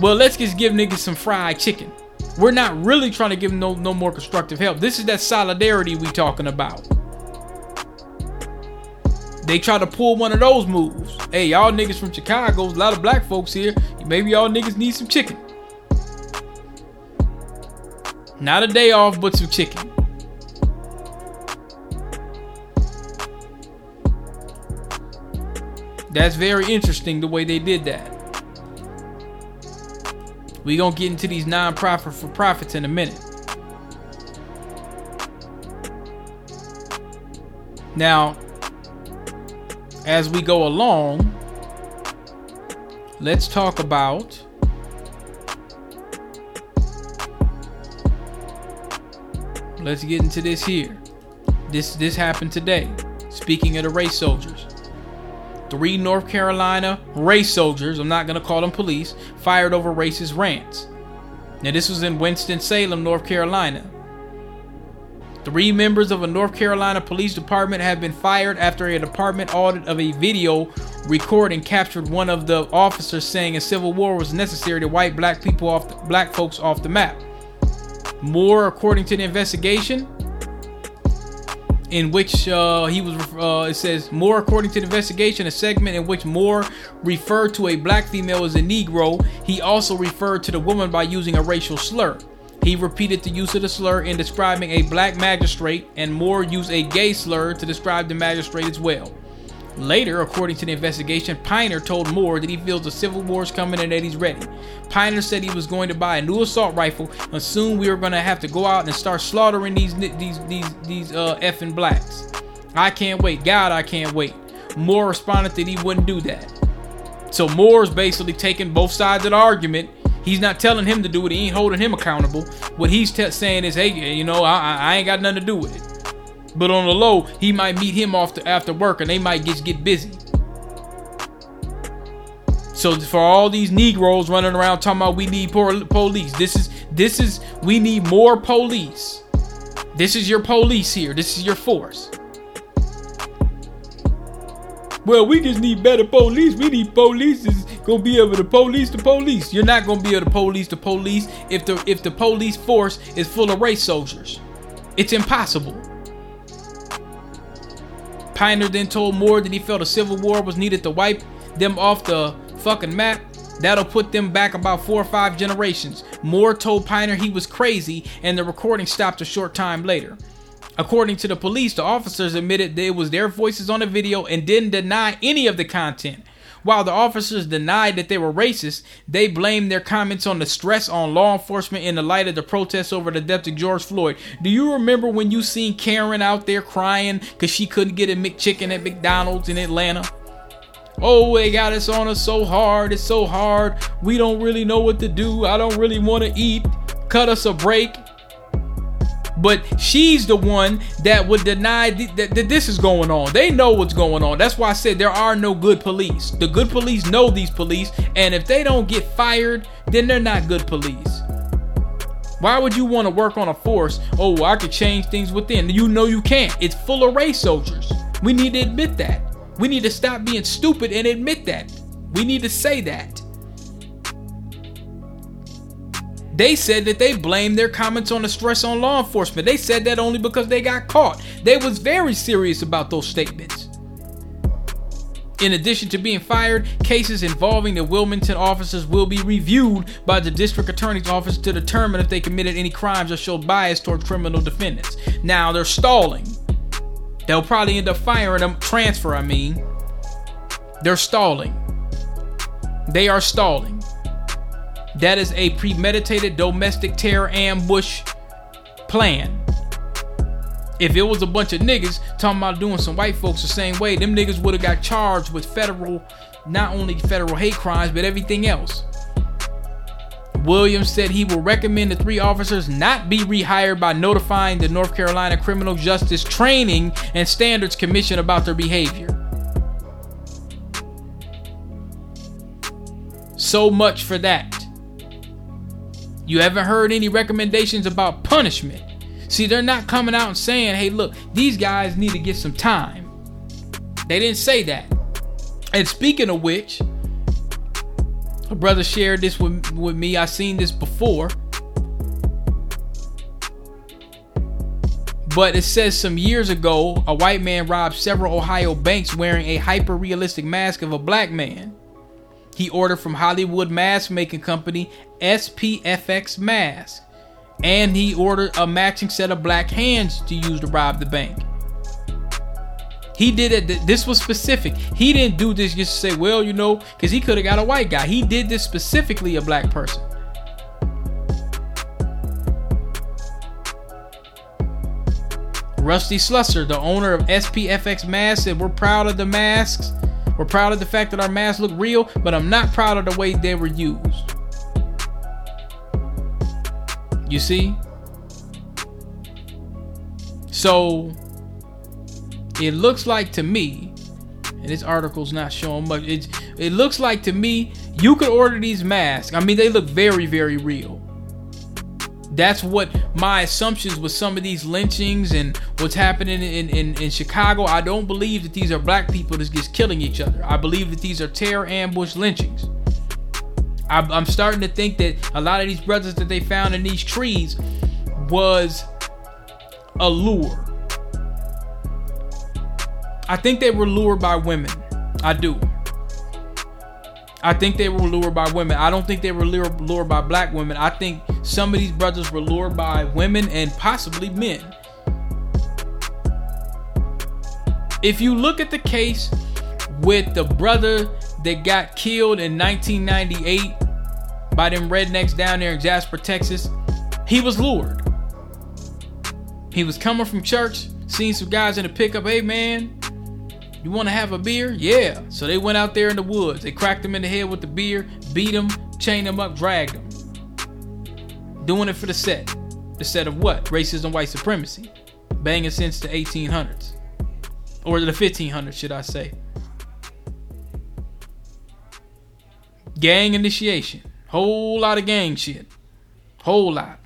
Well, let's just give niggas some fried chicken. We're not really trying to give them no, no more constructive help. This is that solidarity we talking about. They try to pull one of those moves. Hey, y'all niggas from Chicago, a lot of black folks here. Maybe y'all niggas need some chicken. Not a day off, but some chicken. That's very interesting the way they did that. We gonna get into these non-profit for profits in a minute. Now, as we go along, let's talk about Let's get into this here. This this happened today. Speaking of the race soldiers. Three North Carolina race soldiers, I'm not to call them police, fired over racist rants. Now, this was in Winston-Salem, North Carolina. Three members of a North Carolina police department have been fired after a department audit of a video recording captured one of the officers saying a civil war was necessary to wipe black people off, the, black folks off the map. More, according to the investigation, in which uh, he was, uh, it says, more according to the investigation, a segment in which Moore referred to a black female as a Negro. He also referred to the woman by using a racial slur. He repeated the use of the slur in describing a black magistrate, and Moore used a gay slur to describe the magistrate as well. Later, according to the investigation, Piner told Moore that he feels the Civil War is coming and that he's ready. Piner said he was going to buy a new assault rifle, and soon we were going to have to go out and start slaughtering these these these these uh effing blacks. I can't wait. God, I can't wait. Moore responded that he wouldn't do that. So Moore's basically taking both sides of the argument. He's not telling him to do it. He ain't holding him accountable. What he's t- saying is, hey, you know, I, I ain't got nothing to do with it. But on the low, he might meet him off the, after work and they might just get busy. So for all these Negroes running around talking about we need police, this is this is we need more police. This is your police here. This is your force. Well, we just need better police. We need police gonna be able to police the police. You're not gonna be able to police the police if the if the police force is full of race soldiers. It's impossible. Piner then told Moore that he felt a civil war was needed to wipe them off the fucking map. That'll put them back about four or five generations. Moore told Piner he was crazy, and the recording stopped a short time later. According to the police, the officers admitted that it was their voices on the video and didn't deny any of the content. While the officers denied that they were racist, they blamed their comments on the stress on law enforcement in the light of the protests over the death of George Floyd. Do you remember when you seen Karen out there crying because she couldn't get a McChicken at McDonald's in Atlanta? Oh, they got us on us so hard. It's so hard. We don't really know what to do. I don't really want to eat. Cut us a break. But she's the one that would deny th- that, that this is going on. They know what's going on. That's why I said there are no good police. The good police know these police, and if they don't get fired, then they're not good police. Why would you want to work on a force? Oh, I could change things within. You know you can't. It's full of race soldiers. We need to admit that. We need to stop being stupid and admit that. We need to say that. They said that they blamed their comments on the stress on law enforcement. They said that only because they got caught. They was very serious about those statements. In addition to being fired, cases involving the Wilmington officers will be reviewed by the district attorney's office to determine if they committed any crimes or showed bias toward criminal defendants. Now they're stalling. They'll probably end up firing them, transfer, I mean. They're stalling. They are stalling. That is a premeditated domestic terror ambush plan. If it was a bunch of niggas talking about doing some white folks the same way, them niggas would have got charged with federal, not only federal hate crimes, but everything else. Williams said he will recommend the three officers not be rehired by notifying the North Carolina Criminal Justice Training and Standards Commission about their behavior. So much for that. You haven't heard any recommendations about punishment. See, they're not coming out and saying, hey, look, these guys need to get some time. They didn't say that. And speaking of which, a brother shared this with, with me. I've seen this before. But it says some years ago, a white man robbed several Ohio banks wearing a hyper realistic mask of a black man. He ordered from Hollywood mask making company SPFX Mask. And he ordered a matching set of black hands to use to rob the bank. He did it. This was specific. He didn't do this just to say, well, you know, because he could have got a white guy. He did this specifically a black person. Rusty Slusser, the owner of SPFX Masks, said, We're proud of the masks we're proud of the fact that our masks look real, but I'm not proud of the way they were used. You see? So it looks like to me, and this article's not showing much. It it looks like to me you could order these masks. I mean, they look very, very real that's what my assumptions with some of these lynchings and what's happening in, in, in Chicago. I don't believe that these are black people that's just killing each other. I believe that these are terror ambush lynchings. I'm, I'm starting to think that a lot of these brothers that they found in these trees was a lure. I think they were lured by women. I do. I think they were lured by women. I don't think they were lured, by black women. I think some of these brothers were lured by women and possibly men. If you look at the case with the brother that got killed in 1998 by them rednecks down there in Jasper, Texas, he was lured. He was coming from church, seeing some guys in a pickup. Hey man, you want to have a beer? Yeah. So they went out there in the woods. They cracked him in the head with the beer, beat him, chained him up, dragged him. Doing it for the set. The set of what? Racism, white supremacy. Banging since the 1800s. Or the 1500s, should I say. Gang initiation. Whole lot of gang shit. Whole lot.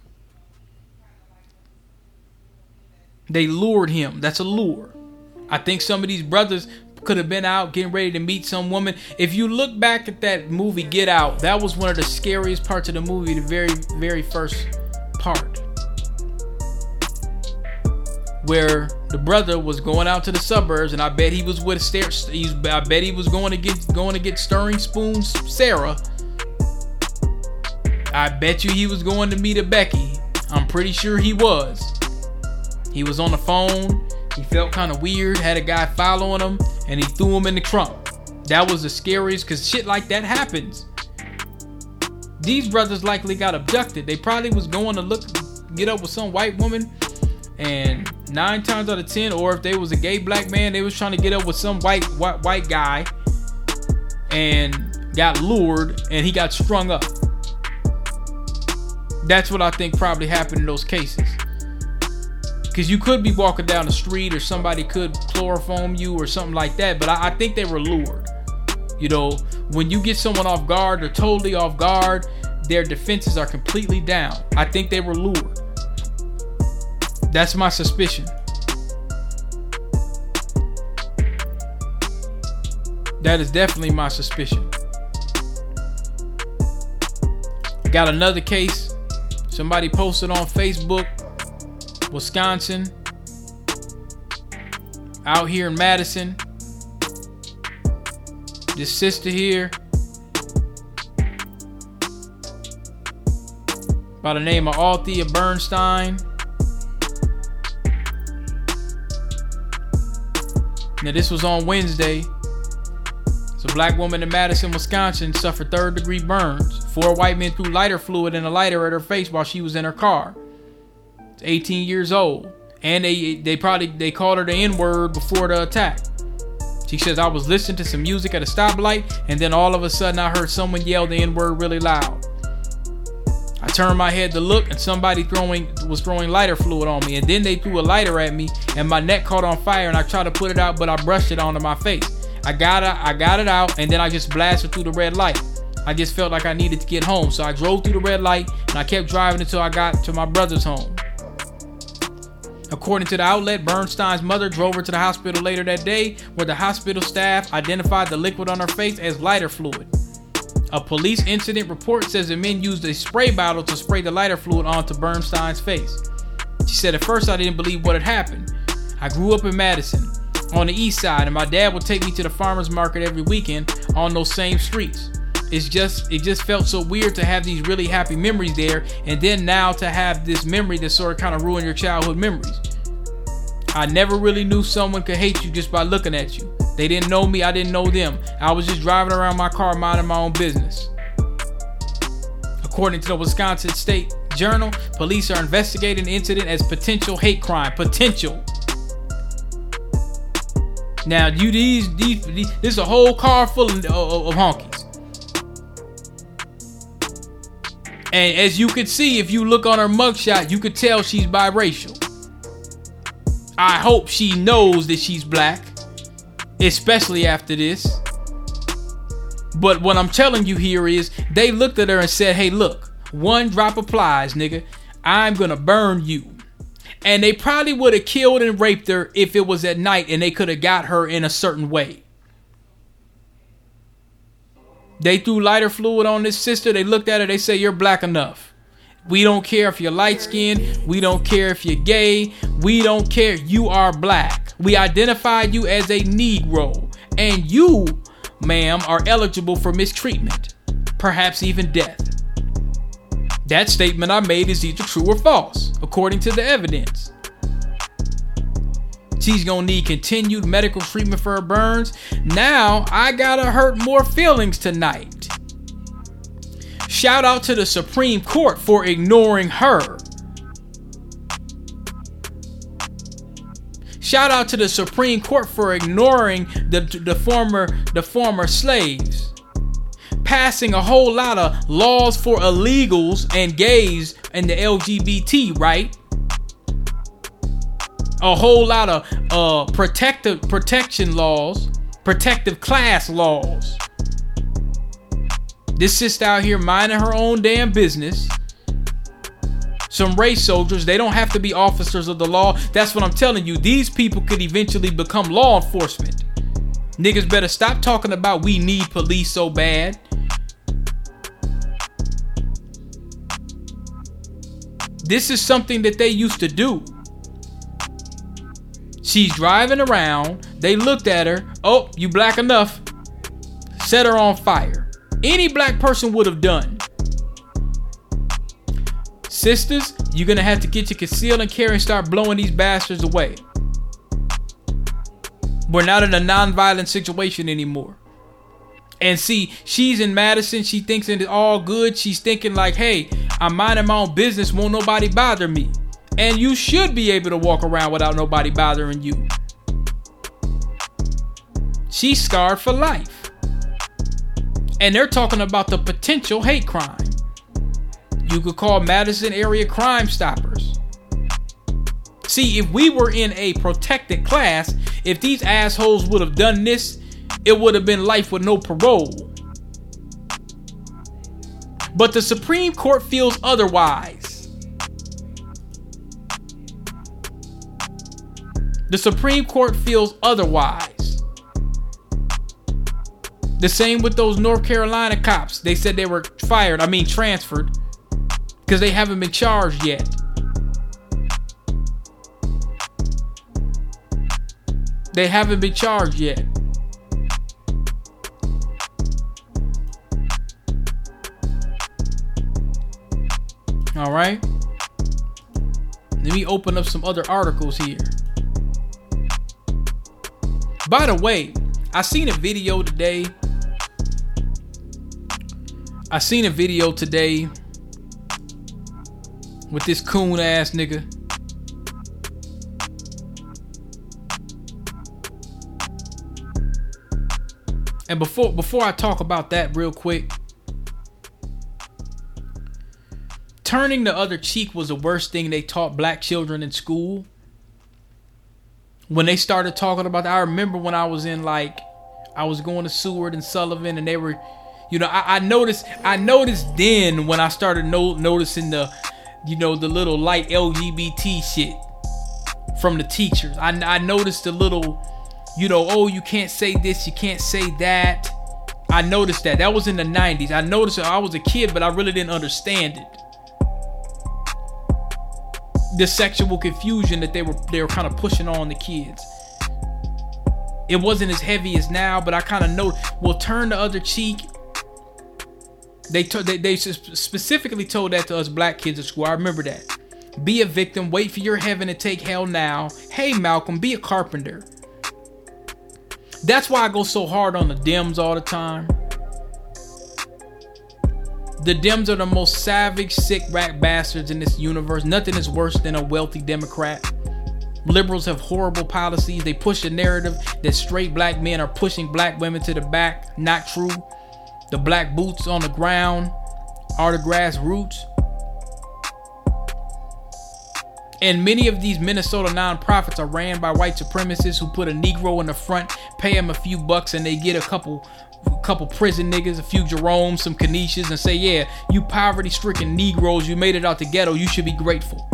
They lured him. That's a lure. I think some of these brothers could have been out getting ready to meet some woman. If you look back at that movie Get Out, that was one of the scariest parts of the movie, the very, very first part. Where the brother was going out to the suburbs, and I bet he was with He's, I bet he was going to get going to get stirring spoons Sarah. I bet you he was going to meet a Becky. I'm pretty sure he was. He was on the phone. He felt kind of weird, had a guy following him, and he threw him in the trunk. That was the scariest because shit like that happens. These brothers likely got abducted. They probably was going to look, get up with some white woman, and nine times out of ten, or if they was a gay black man, they was trying to get up with some white white, white guy, and got lured, and he got strung up. That's what I think probably happened in those cases. Because you could be walking down the street, or somebody could chloroform you, or something like that. But I, I think they were lured. You know, when you get someone off guard or totally off guard, their defenses are completely down. I think they were lured. That's my suspicion. That is definitely my suspicion. Got another case. Somebody posted on Facebook, Wisconsin, out here in Madison. This sister here, by the name of Althea Bernstein. Now, this was on Wednesday. So, black woman in Madison, Wisconsin suffered third degree burns. Four white men threw lighter fluid and a lighter at her face while she was in her car. 18 years old. And they they probably they called her the N-word before the attack. She says, I was listening to some music at a stoplight, and then all of a sudden I heard someone yell the N-word really loud. I turned my head to look, and somebody throwing was throwing lighter fluid on me. And then they threw a lighter at me, and my neck caught on fire. And I tried to put it out, but I brushed it onto my face. I got it, I got it out, and then I just blasted through the red light. I just felt like I needed to get home, so I drove through the red light, and I kept driving until I got to my brother's home. According to the outlet, Bernstein's mother drove her to the hospital later that day, where the hospital staff identified the liquid on her face as lighter fluid. A police incident report says the men used a spray bottle to spray the lighter fluid onto Bernstein's face. She said, At first, I didn't believe what had happened. I grew up in Madison, on the east side, and my dad would take me to the farmer's market every weekend on those same streets. It's just it just felt so weird to have these really happy memories there, and then now to have this memory that sort of kind of ruin your childhood memories. I never really knew someone could hate you just by looking at you. They didn't know me, I didn't know them. I was just driving around my car minding my own business. According to the Wisconsin State Journal, police are investigating the incident as potential hate crime. Potential. Now, you these, these, these this is a whole car full of, of, of honkies. And as you could see, if you look on her mugshot, you could tell she's biracial. I hope she knows that she's black, especially after this. But what I'm telling you here is they looked at her and said, hey, look, one drop applies, nigga. I'm gonna burn you. And they probably would have killed and raped her if it was at night and they could have got her in a certain way. They threw lighter fluid on this sister. They looked at her. They say, You're black enough. We don't care if you're light skinned. We don't care if you're gay. We don't care. You are black. We identified you as a Negro. And you, ma'am, are eligible for mistreatment, perhaps even death. That statement I made is either true or false, according to the evidence. She's gonna need continued medical treatment for her burns. Now I gotta hurt more feelings tonight. Shout out to the Supreme Court for ignoring her. Shout out to the Supreme Court for ignoring the, the former the former slaves. Passing a whole lot of laws for illegals and gays and the LGBT, right? A whole lot of uh protective protection laws, protective class laws. This sister out here minding her own damn business. Some race soldiers, they don't have to be officers of the law. That's what I'm telling you. These people could eventually become law enforcement. Niggas better stop talking about we need police so bad. This is something that they used to do. She's driving around. They looked at her. Oh, you black enough. Set her on fire. Any black person would have done. Sisters, you're gonna have to get your conceal and carry and start blowing these bastards away. We're not in a non-violent situation anymore. And see, she's in Madison. She thinks it's all good. She's thinking like, hey, I'm minding my own business. Won't nobody bother me. And you should be able to walk around without nobody bothering you. She's scarred for life. And they're talking about the potential hate crime. You could call Madison area crime stoppers. See, if we were in a protected class, if these assholes would have done this, it would have been life with no parole. But the Supreme Court feels otherwise. The Supreme Court feels otherwise. The same with those North Carolina cops. They said they were fired, I mean transferred, because they haven't been charged yet. They haven't been charged yet. All right. Let me open up some other articles here. By the way, I seen a video today. I seen a video today with this coon ass nigga. And before before I talk about that real quick, turning the other cheek was the worst thing they taught black children in school. When they started talking about that, I remember when I was in like I was going to Seward and Sullivan and they were you know, I, I noticed I noticed then when I started no, noticing the you know, the little light LGBT shit from the teachers. I, I noticed the little you know, oh, you can't say this, you can't say that. I noticed that. That was in the 90s. I noticed. I was a kid, but I really didn't understand it. The sexual confusion that they were they were kind of pushing on the kids. It wasn't as heavy as now, but I kind of know. We'll turn the other cheek. They, they they specifically told that to us black kids at school. I remember that. Be a victim. Wait for your heaven to take hell now. Hey Malcolm, be a carpenter. That's why I go so hard on the Dems all the time. The Dems are the most savage, sick rat bastards in this universe. Nothing is worse than a wealthy Democrat. Liberals have horrible policies. They push a narrative that straight black men are pushing black women to the back. Not true. The black boots on the ground are the grassroots. And many of these Minnesota nonprofits are ran by white supremacists who put a Negro in the front, pay him a few bucks, and they get a couple couple prison niggas, a few Jeromes, some Canishas, and say, yeah, you poverty stricken Negroes, you made it out the ghetto, you should be grateful.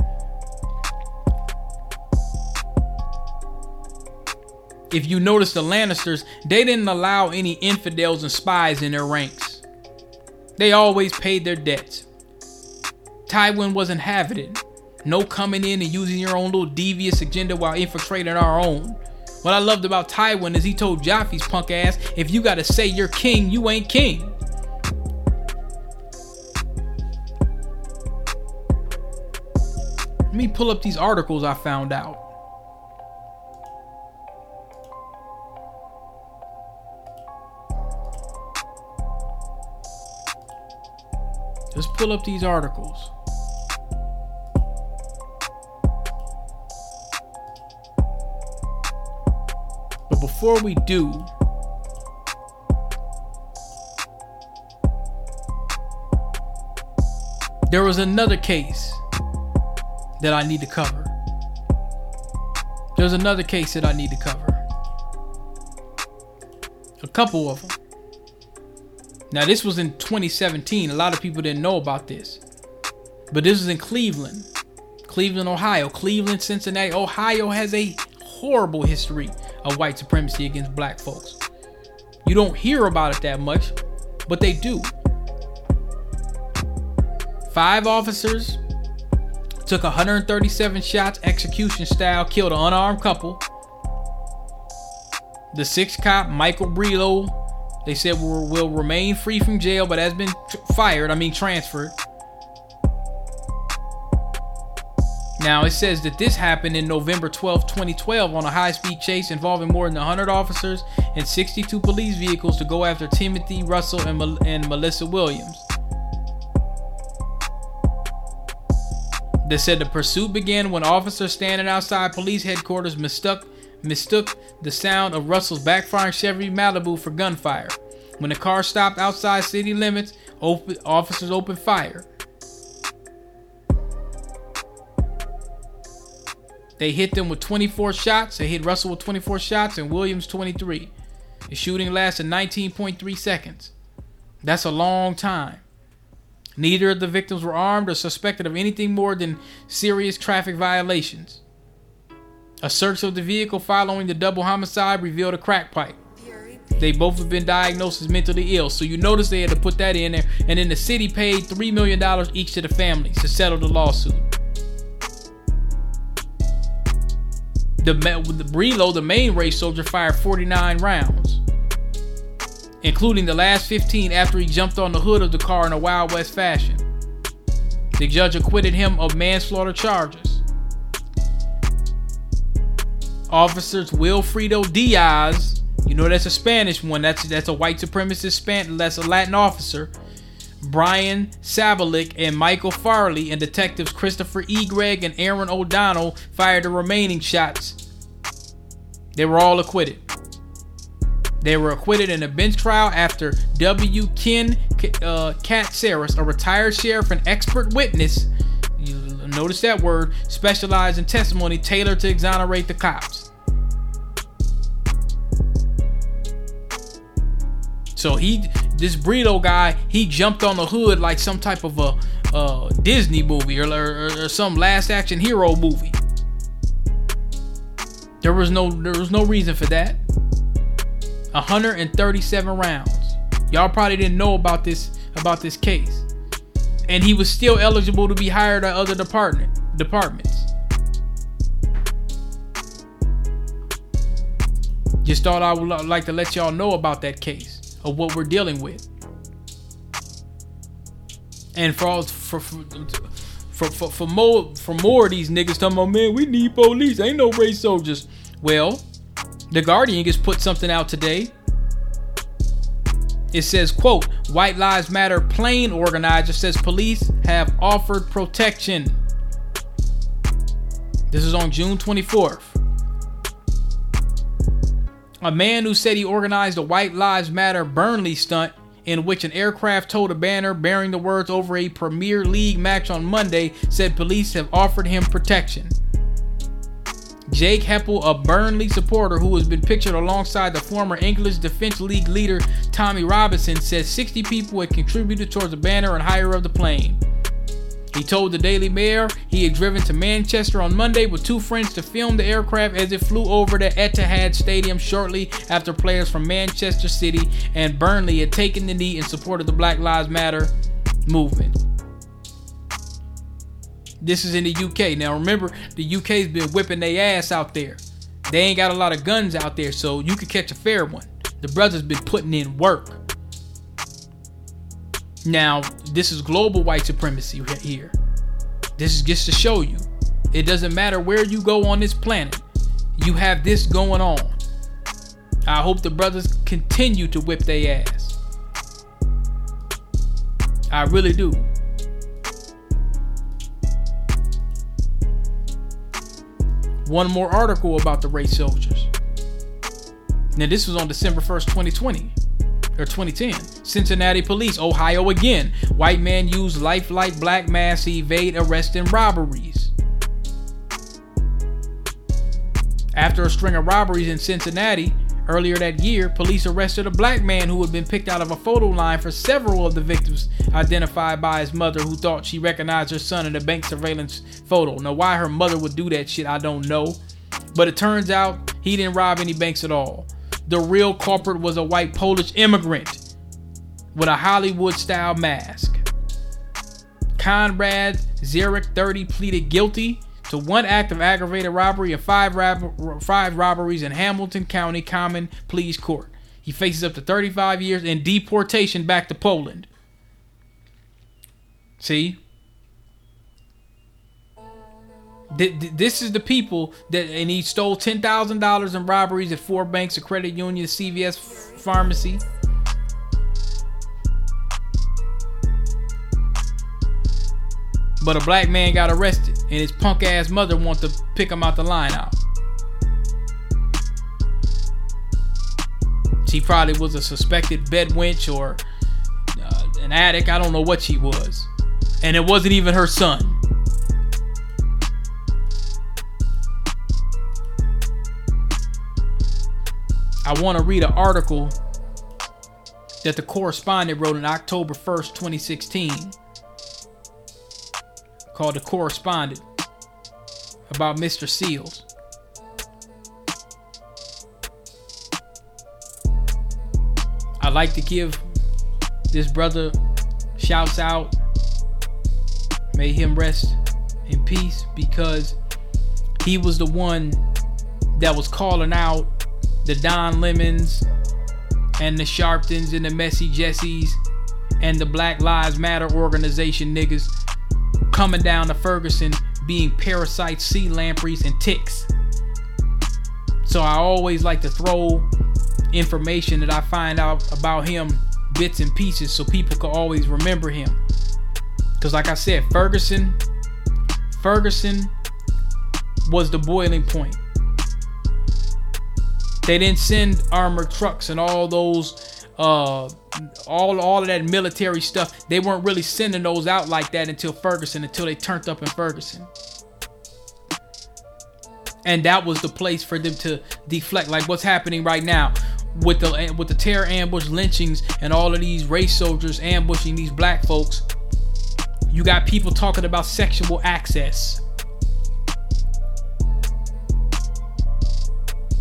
If you notice the Lannisters, they didn't allow any infidels and spies in their ranks. They always paid their debts. Tywin wasn't it. No coming in and using your own little devious agenda while infiltrating our own. What I loved about Tywin is he told Joffrey's punk ass, if you gotta say you're king, you ain't king. Let me pull up these articles I found out. Let's pull up these articles. But before we do, there was another case that I need to cover. There's another case that I need to cover. A couple of them. Now, this was in 2017. A lot of people didn't know about this. But this is in Cleveland, Cleveland, Ohio. Cleveland, Cincinnati. Ohio has a horrible history of white supremacy against black folks. You don't hear about it that much, but they do. Five officers took 137 shots, execution style, killed an unarmed couple. The sixth cop, Michael Brelo, they said will remain free from jail, but has been fired, I mean transferred. Now it says that this happened in November 12, 2012, on a high-speed chase involving more than 100 officers and 62 police vehicles to go after Timothy Russell and, Mel- and Malissa Williams. They said the pursuit began when officers standing outside police headquarters mistook mistook the sound of Russell's backfiring Chevy Malibu for gunfire. When the car stopped outside city limits, open, officers opened fire. They hit them with 24 shots. They hit Russell with 24 shots and Williams 23. The shooting lasted 19.3 seconds. That's a long time. Neither of the victims were armed or suspected of anything more than serious traffic violations. A search of the vehicle following the double homicide revealed a crack pipe. They both have been diagnosed as mentally ill, so you notice they had to put that in there. And then the city paid $3 million each to the families to settle the lawsuit. The, the Brelo, the main race soldier, fired 49 rounds, including the last 15 after he jumped on the hood of the car in a Wild West fashion. The judge acquitted him of manslaughter charges. Officers Wilfredo Diaz, you know that's a Spanish one. That's that's a white supremacist Span. That's a Latin officer. Brian Sabolick and Michael Farley and detectives Christopher E. Gregg and Erin O'Donnell fired the remaining shots. They were all acquitted. They were acquitted in a bench trial after W. Ken uh, a retired sheriff and expert witness, you notice that word, specialized in testimony tailored to exonerate the cops. So he, this Brito guy, he jumped on the hood like some type of a Disney movie or, or, or some last action hero movie. There was no, there was no reason for that. 137 rounds. Y'all probably didn't know about this about this case. And he was still eligible to be hired at other department departments. Just thought I would like to let y'all know about that case of what we're dealing with. And for all for for for, for, more for more of these niggas talking about man, we need police. Ain't no race soldiers. Well, the Guardian just put something out today. It says, quote, White Lives Matter plane organizer says police have offered protection. This is on June 24th. A man who said he organized a White Lives Matter Burnley stunt in which an aircraft towed a banner bearing the words over a Premier League match on Monday said police have offered him protection. Jake Hepple, a Burnley supporter who has been pictured alongside the former English Defence League leader Tommy Robinson, says 60 people had contributed towards the banner and hire of the plane. He told the Daily Mail he had driven to Manchester on Monday with two friends to film the aircraft as it flew over the Etihad Stadium shortly after players from Manchester City and Burnley had taken the knee in support of the Black Lives Matter movement. This is in the UK. Now remember, the UK's been whipping their ass out there. They ain't got a lot of guns out there, so you could catch a fair one. The brothers been putting in work. Now, this is global white supremacy here. This is just to show you. It doesn't matter where you go on this planet. You have this going on. I hope the brothers continue to whip their ass. I really do. one more article about the race soldiers. Now, this was on December 1st, 2020 or 2010. Cincinnati police, Ohio again. White man used lifelike black mass to evade arrest and robberies. After a string of robberies in Cincinnati, Earlier that year, police arrested a black man who had been picked out of a photo line for several of the victims, identified by his mother, who thought she recognized her son in the bank surveillance photo. Now, why her mother would do that shit, I don't know. But it turns out he didn't rob any banks at all. The real culprit was a white Polish immigrant with a Hollywood style mask. Conrad Zarek, 30, pleaded guilty to one act of aggravated robbery and five, five robberies in Hamilton County Common Pleas Court. He faces up to 35 years and deportation back to Poland. See? This is the people that, and he stole ten thousand dollars in robberies at four banks, a credit union, CVS pharmacy. But a black man got arrested, and his punk ass mother wanted to pick him out the line lineup. She probably was a suspected bed wench or uh, an addict. I don't know what she was. And it wasn't even her son. I want to read an article that the correspondent wrote on October 1st, 2016, called The Correspondent about Mr. Seals. I'd like to give this brother shouts out. May him rest in peace because he was the one that was calling out the Don Lemons and the Sharptons and the Messy Jessies and the Black Lives Matter organization niggas coming down to Ferguson being parasites, sea lampreys, and ticks. So I always like to throw information that I find out about him bits and pieces so people can always remember him. Cause like I said, Ferguson, Ferguson was the boiling point. They didn't send armored trucks and all those uh all all of that military stuff. They weren't really sending those out like that until Ferguson, until they turned up in Ferguson. And that was the place for them to deflect, like what's happening right now with the with the terror ambush lynchings and all of these race soldiers ambushing these black folks. You got people talking about sexual access.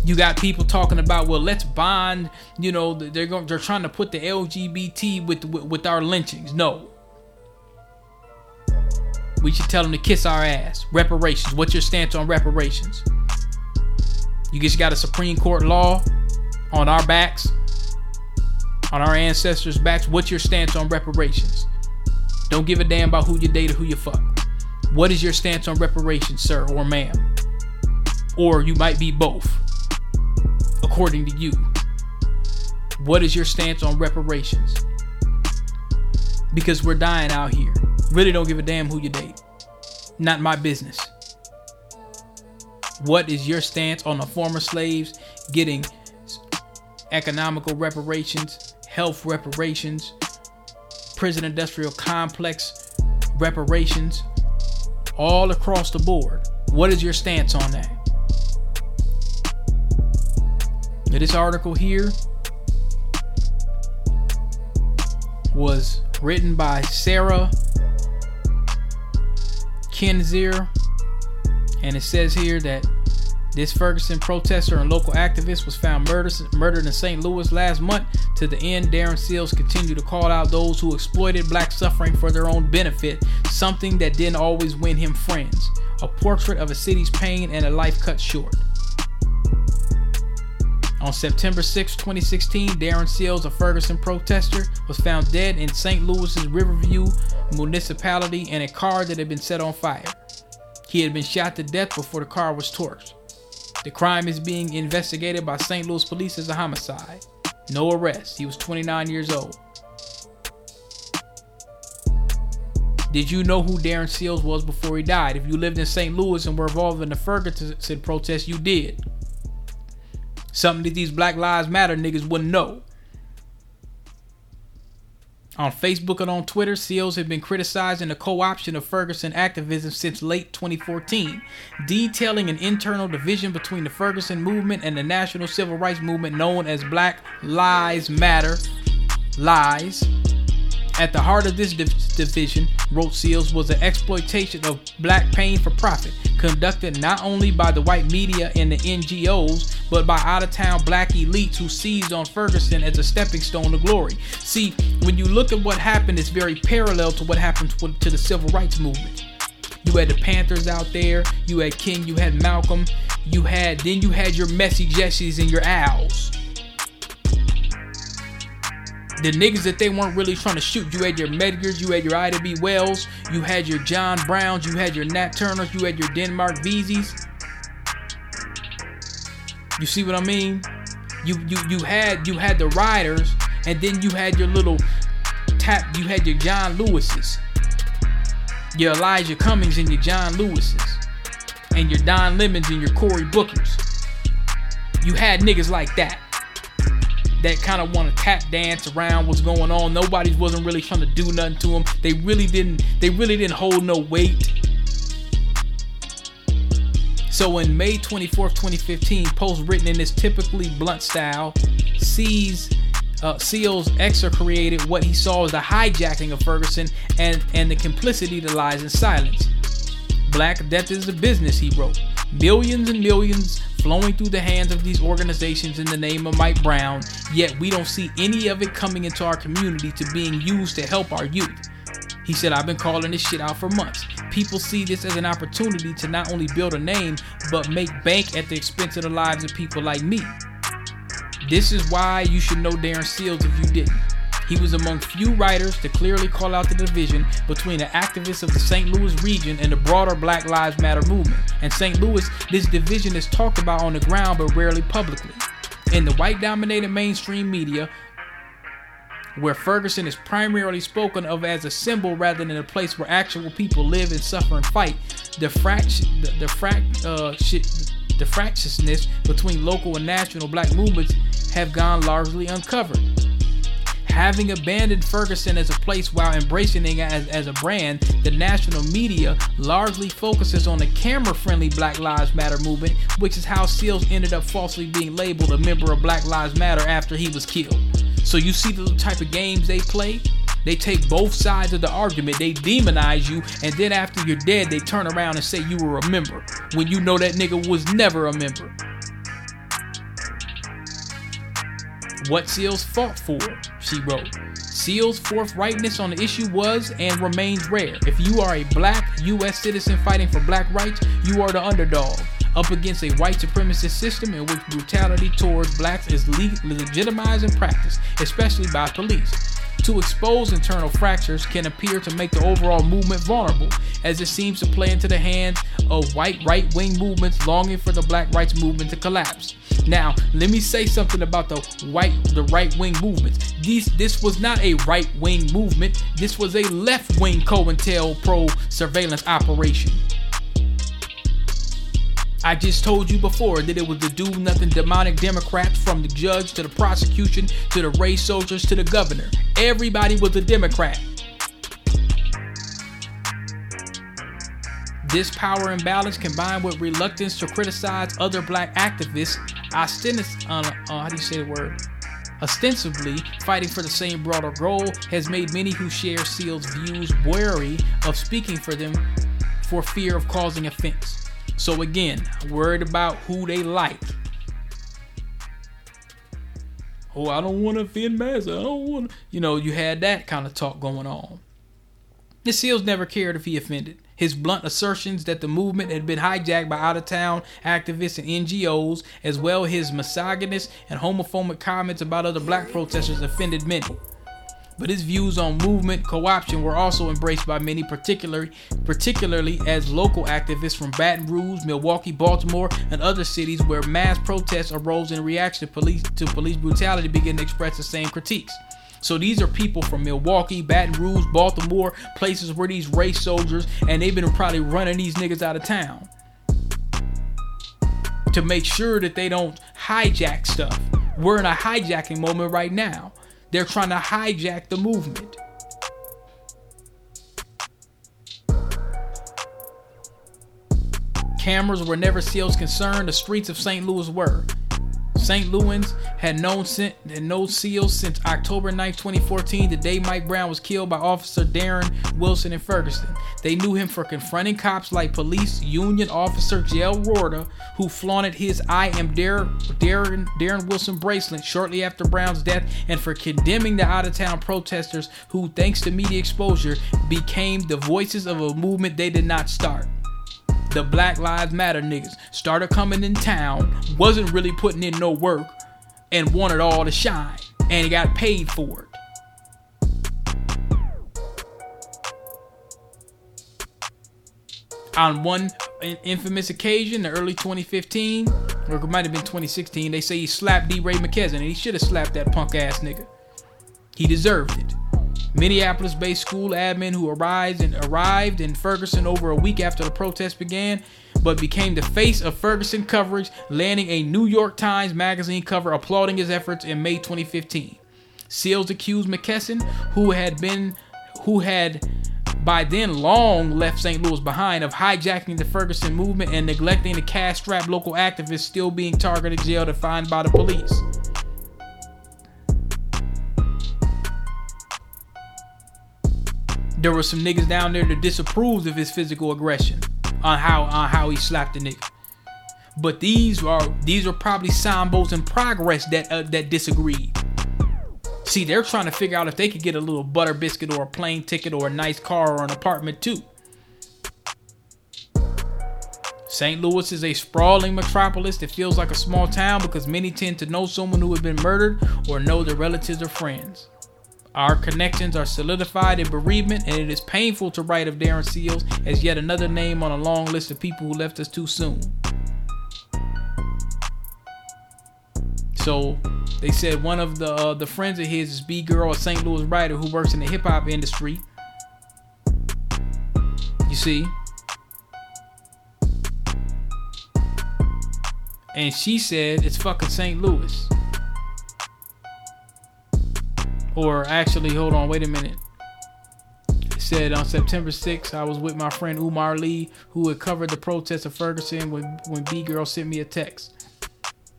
You got people talking about well, let's bond. You know, they're going, they're trying to put the LGBT with, with with our lynchings. No, we should tell them to kiss our ass. Reparations. What's your stance on reparations? You just got a Supreme Court law on our backs, on our ancestors' backs. What's your stance on reparations? Don't give a damn about who you date or who you fuck. What is your stance on reparations, sir or ma'am? Or you might be both, according to you. What is your stance on reparations? Because we're dying out here. Really don't give a damn who you date. Not my business. What is your stance on the former slaves getting economical reparations, health reparations, prison industrial complex reparations, all across the board? What is your stance on that? This article here was written by Sarah Kendzior, and it says here that this Ferguson protester and local activist was found murdered, murdered in St. Louis last month. To the end, Darren Seals continued to call out those who exploited black suffering for their own benefit, something that didn't always win him friends. A portrait of a city's pain and a life cut short. On September 6, 2016, Darren Seals, a Ferguson protester, was found dead in St. Louis's Riverview municipality in a car that had been set on fire. He had been shot to death before the car was torched. The crime is being investigated by St. Louis police as a homicide. No arrest. He was 29 years old. Did you know who Darren Seals was before he died? If you lived in St. Louis and were involved in the Ferguson protest, you did. Something that these Black Lives Matter niggas wouldn't know. On Facebook and on Twitter, Seals have been criticizing the co option of Ferguson activism since late 2014, detailing an internal division between the Ferguson movement and the national civil rights movement known as Black Lives Matter. Lies. At the heart of this div- division, wrote Seals, was the exploitation of black pain for profit, conducted not only by the white media and the NGOs, but by out of town black elites who seized on Ferguson as a stepping stone to glory. See, when you look at what happened, it's very parallel to what happened to, the civil rights movement. You had the Panthers out there, you had King, you had Malcolm, you had then you had your messy Jessies and your Owls. The niggas that they weren't really trying to shoot. You had your Medgars, you had your Ida B. Wells, you had your John Browns, you had your Nat Turners, you had your Denmark Veseys. You see what I mean? You you you had you had the riders, and then you had your little tap. You had your John Lewis's, your Elijah Cummings and your John Lewis's, and your Don Lemons and your Cory Bookers. You had niggas like that that kind of want to tap dance around what's going on. Nobody wasn't really trying to do nothing to them. They really didn't. They really didn't hold no weight. So in May 24th, 2015, post written in this typically blunt style, sees uh, Seals exorcreated what he saw as the hijacking of Ferguson and, and the complicity that lies in silence. Black Death is a business, he wrote. Millions and millions flowing through the hands of these organizations in the name of Mike Brown, yet we don't see any of it coming into our community to being used to help our youth. He said, I've been calling this shit out for months. People see this as an opportunity to not only build a name, but make bank at the expense of the lives of people like me. This is why you should know Darren Seals if you didn't. He was among few writers to clearly call out the division between the activists of the St. Louis region and the broader Black Lives Matter movement. In St. Louis, this division is talked about on the ground but rarely publicly. In the white dominated mainstream media, where Ferguson is primarily spoken of as a symbol rather than a place where actual people live and suffer and fight, the fract the, the fract uh, the fractiousness between local and national black movements have gone largely uncovered. Having abandoned Ferguson as a place while embracing it as, as a brand, the national media largely focuses on the camera friendly Black Lives Matter movement, which is how Seals ended up falsely being labeled a member of Black Lives Matter after he was killed. So you see the type of games they play? They take both sides of the argument. They demonize you, and then after you're dead, they turn around and say you were a member when you know that nigga was never a member. What Seals fought for, she wrote. Seals' forthrightness on the issue was and remains rare. If you are a black U.S. citizen fighting for black rights, you are the underdog up against a white supremacist system in which brutality towards blacks is legitimized and practiced, especially by police. To expose internal fractures can appear to make the overall movement vulnerable, as it seems to play into the hands of white right wing movements longing for the black rights movement to collapse. Now, let me say something about the white the right wing movements. These this was not a right wing movement. This was a left wing COINTELPRO surveillance operation. I just told you before that it was the do nothing demonic Democrats from the judge to the prosecution to the race soldiers to the governor. Everybody was a Democrat. This power imbalance combined with reluctance to criticize other black activists, ostens- uh, uh, how do you say the word? ostensibly fighting for the same broader goal, has made many who share Seal's views wary of speaking for them for fear of causing offense. So again, worried about who they like. Oh, I don't want to offend Massa. I don't want. You know, you had that kind of talk going on. The Seals never cared if he offended. His blunt assertions that the movement had been hijacked by out of town activists and NGOs, as well his misogynist and homophobic comments about other black protesters, offended many but his views on movement co-option were also embraced by many, particularly particularly as local activists from Baton Rouge, Milwaukee, Baltimore, and other cities where mass protests arose in reaction to police to police brutality began to express the same critiques. So these are people from Milwaukee, Baton Rouge, Baltimore, places where these race soldiers and they've been probably running these niggas out of town to make sure that they don't hijack stuff. We're in a hijacking moment right now. They're trying to hijack the movement. Cameras were never Seals' concern, the streets of St. Louis were. St. Louis had known had no seals since October 9, 2014, the day Mike Brown was killed by Officer Darren Wilson in Ferguson. They knew him for confronting cops like police union officer Jeff Roorda, who flaunted his I am Darren, Darren, Darren Wilson bracelet shortly after Brown's death, and for condemning the out of town protesters who, thanks to media exposure, became the voices of a movement they did not start the Black Lives Matter niggas started coming in town, wasn't really putting in no work, and wanted all to shine, and got paid for it. On one infamous occasion, the early 2015, or it might have been 2016, they say he slapped DeRay McKesson, and he should have slapped that punk ass nigga. He deserved it. Minneapolis-based school admin who arrived and arrived in Ferguson over a week after the protest began, but became the face of Ferguson coverage, landing a New York Times magazine cover applauding his efforts in May 2015. Seals accused McKesson, who had been who had by then long left St. Louis behind, of hijacking the Ferguson movement and neglecting the cash-strapped local activists still being targeted, jailed, and fined by the police. There were some niggas down there that disapproved of his physical aggression on how on how he slapped the nigga. But these are these are probably Sambos in progress that uh, that disagreed. See, they're trying to figure out if they could get a little butter biscuit or a plane ticket or a nice car or an apartment too. St. Louis is a sprawling metropolis that feels like a small town because many tend to know someone who has been murdered or know their relatives or friends. Our connections are solidified in bereavement, and it is painful to write of Darren Seals as yet another name on a long list of people who left us too soon. So they said one of the uh, the friends of his is B Girl, a St. Louis writer who works in the hip hop industry. You see, and she said it's fucking St. Louis. Or actually, hold on, wait a minute. It said on September 6th, I was with my friend Umar Lee, who had covered the protests of Ferguson when, when B Girl sent me a text.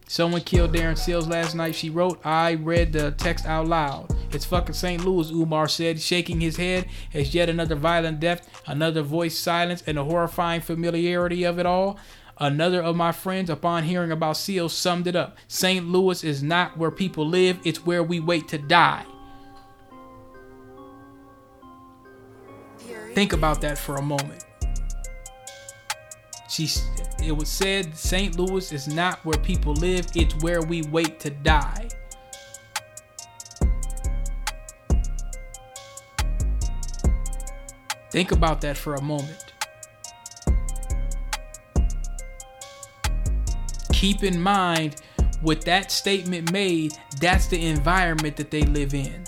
Someone killed Darren Seals last night, she wrote. I read the text out loud. It's fucking St. Louis, Umar said, shaking his head as yet another violent death, another voice silence, and the horrifying familiarity of it all. Another of my friends, upon hearing about Seals, summed it up. St. Louis is not where people live, it's where we wait to die. Think about that for a moment. She, it was said St. Louis is not where people live, it's where we wait to die. Think about that for a moment. Keep in mind, with that statement made, that's the environment that they live in.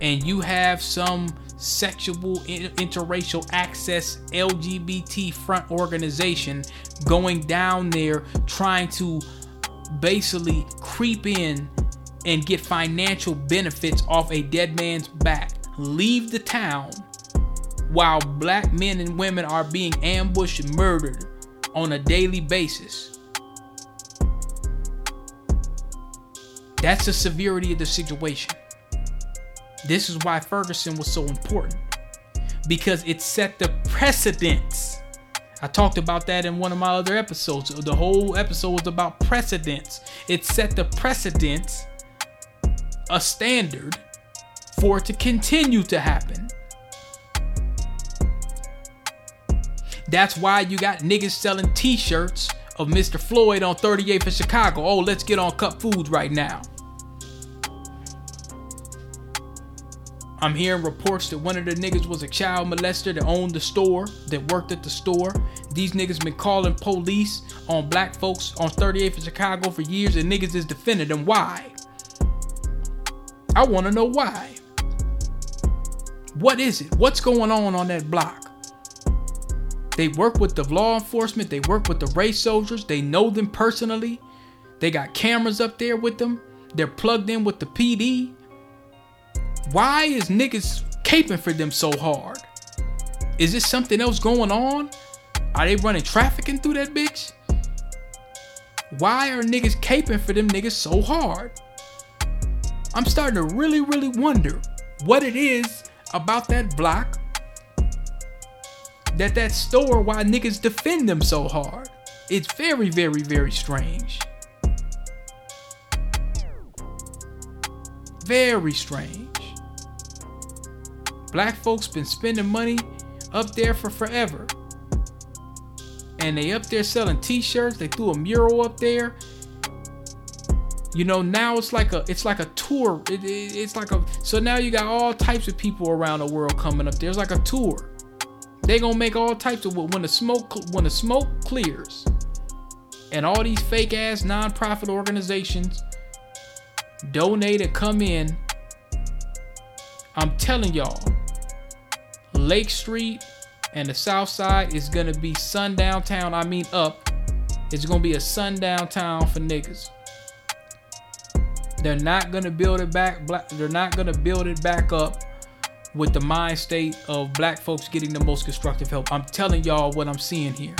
And you have some sexual interracial access LGBT front organization going down there trying to basically creep in and get financial benefits off a dead man's back. Leave the town while black men and women are being ambushed and murdered on a daily basis. That's the severity of the situation. This is why Ferguson was so important because it set the precedence. I talked about that in one of my other episodes. The whole episode was about precedence. It set the precedence, a standard for it to continue to happen. That's why you got niggas selling t shirts of Mr. Floyd on 38th in Chicago. Oh, let's get on Cup Foods right now. I'm hearing reports that one of the niggas was a child molester that owned the store, that worked at the store. These niggas been calling police on black folks on 38th in Chicago for years, and niggas is defending them. Why? I want to know why. What is it? What's going on on that block? They work with the law enforcement, they work with the race soldiers, they know them personally. They got cameras up there with them. They're plugged in with the PD. Why is niggas caping for them so hard? Is this something else going on? Are they running trafficking through that bitch? Why are niggas caping for them niggas so hard? I'm starting to really, really wonder what it is about that block that that store why niggas defend them so hard. It's very, very, very strange. Very strange. Black folks been spending money up there for forever. And they up there selling t-shirts, they threw a mural up there. You know, now it's like a it's like a tour. It, it, it's like a so now you got all types of people around the world coming up there. It's like a tour. They gonna make all types of when the smoke when the smoke clears, and all these fake ass nonprofit organizations donate and come in. I'm telling y'all, Lake Street and the South Side is gonna be sundown town. I mean up. It's gonna be a sundown town for niggas. They're not gonna build it back. Black. They're not gonna build it back up with the mind state of black folks getting the most constructive help. I'm telling y'all what I'm seeing here.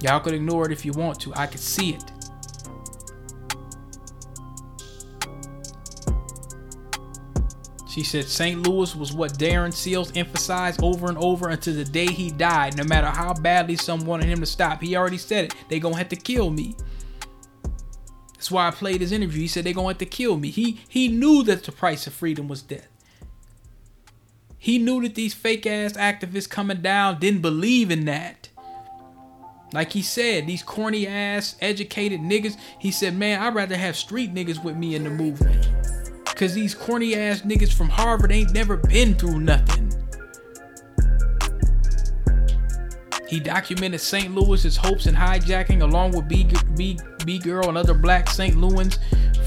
Y'all could ignore it if you want to. I can see it. She said St. Louis was what Darren Seals emphasized over and over until the day he died. No matter how badly some wanted him to stop, he already said it. They gonna have to kill me. That's why I played his interview. He said they gonna have to kill me. He he knew that the price of freedom was death. He knew that these fake ass activists coming down didn't believe in that. Like he said, these corny ass educated niggas. He said, man, I'd rather have street niggas with me in the movement. Cause these corny ass niggas from Harvard ain't never been through nothing. He documented St. Louis's hopes and hijacking along with B, B, B Girl and other black St. Louis,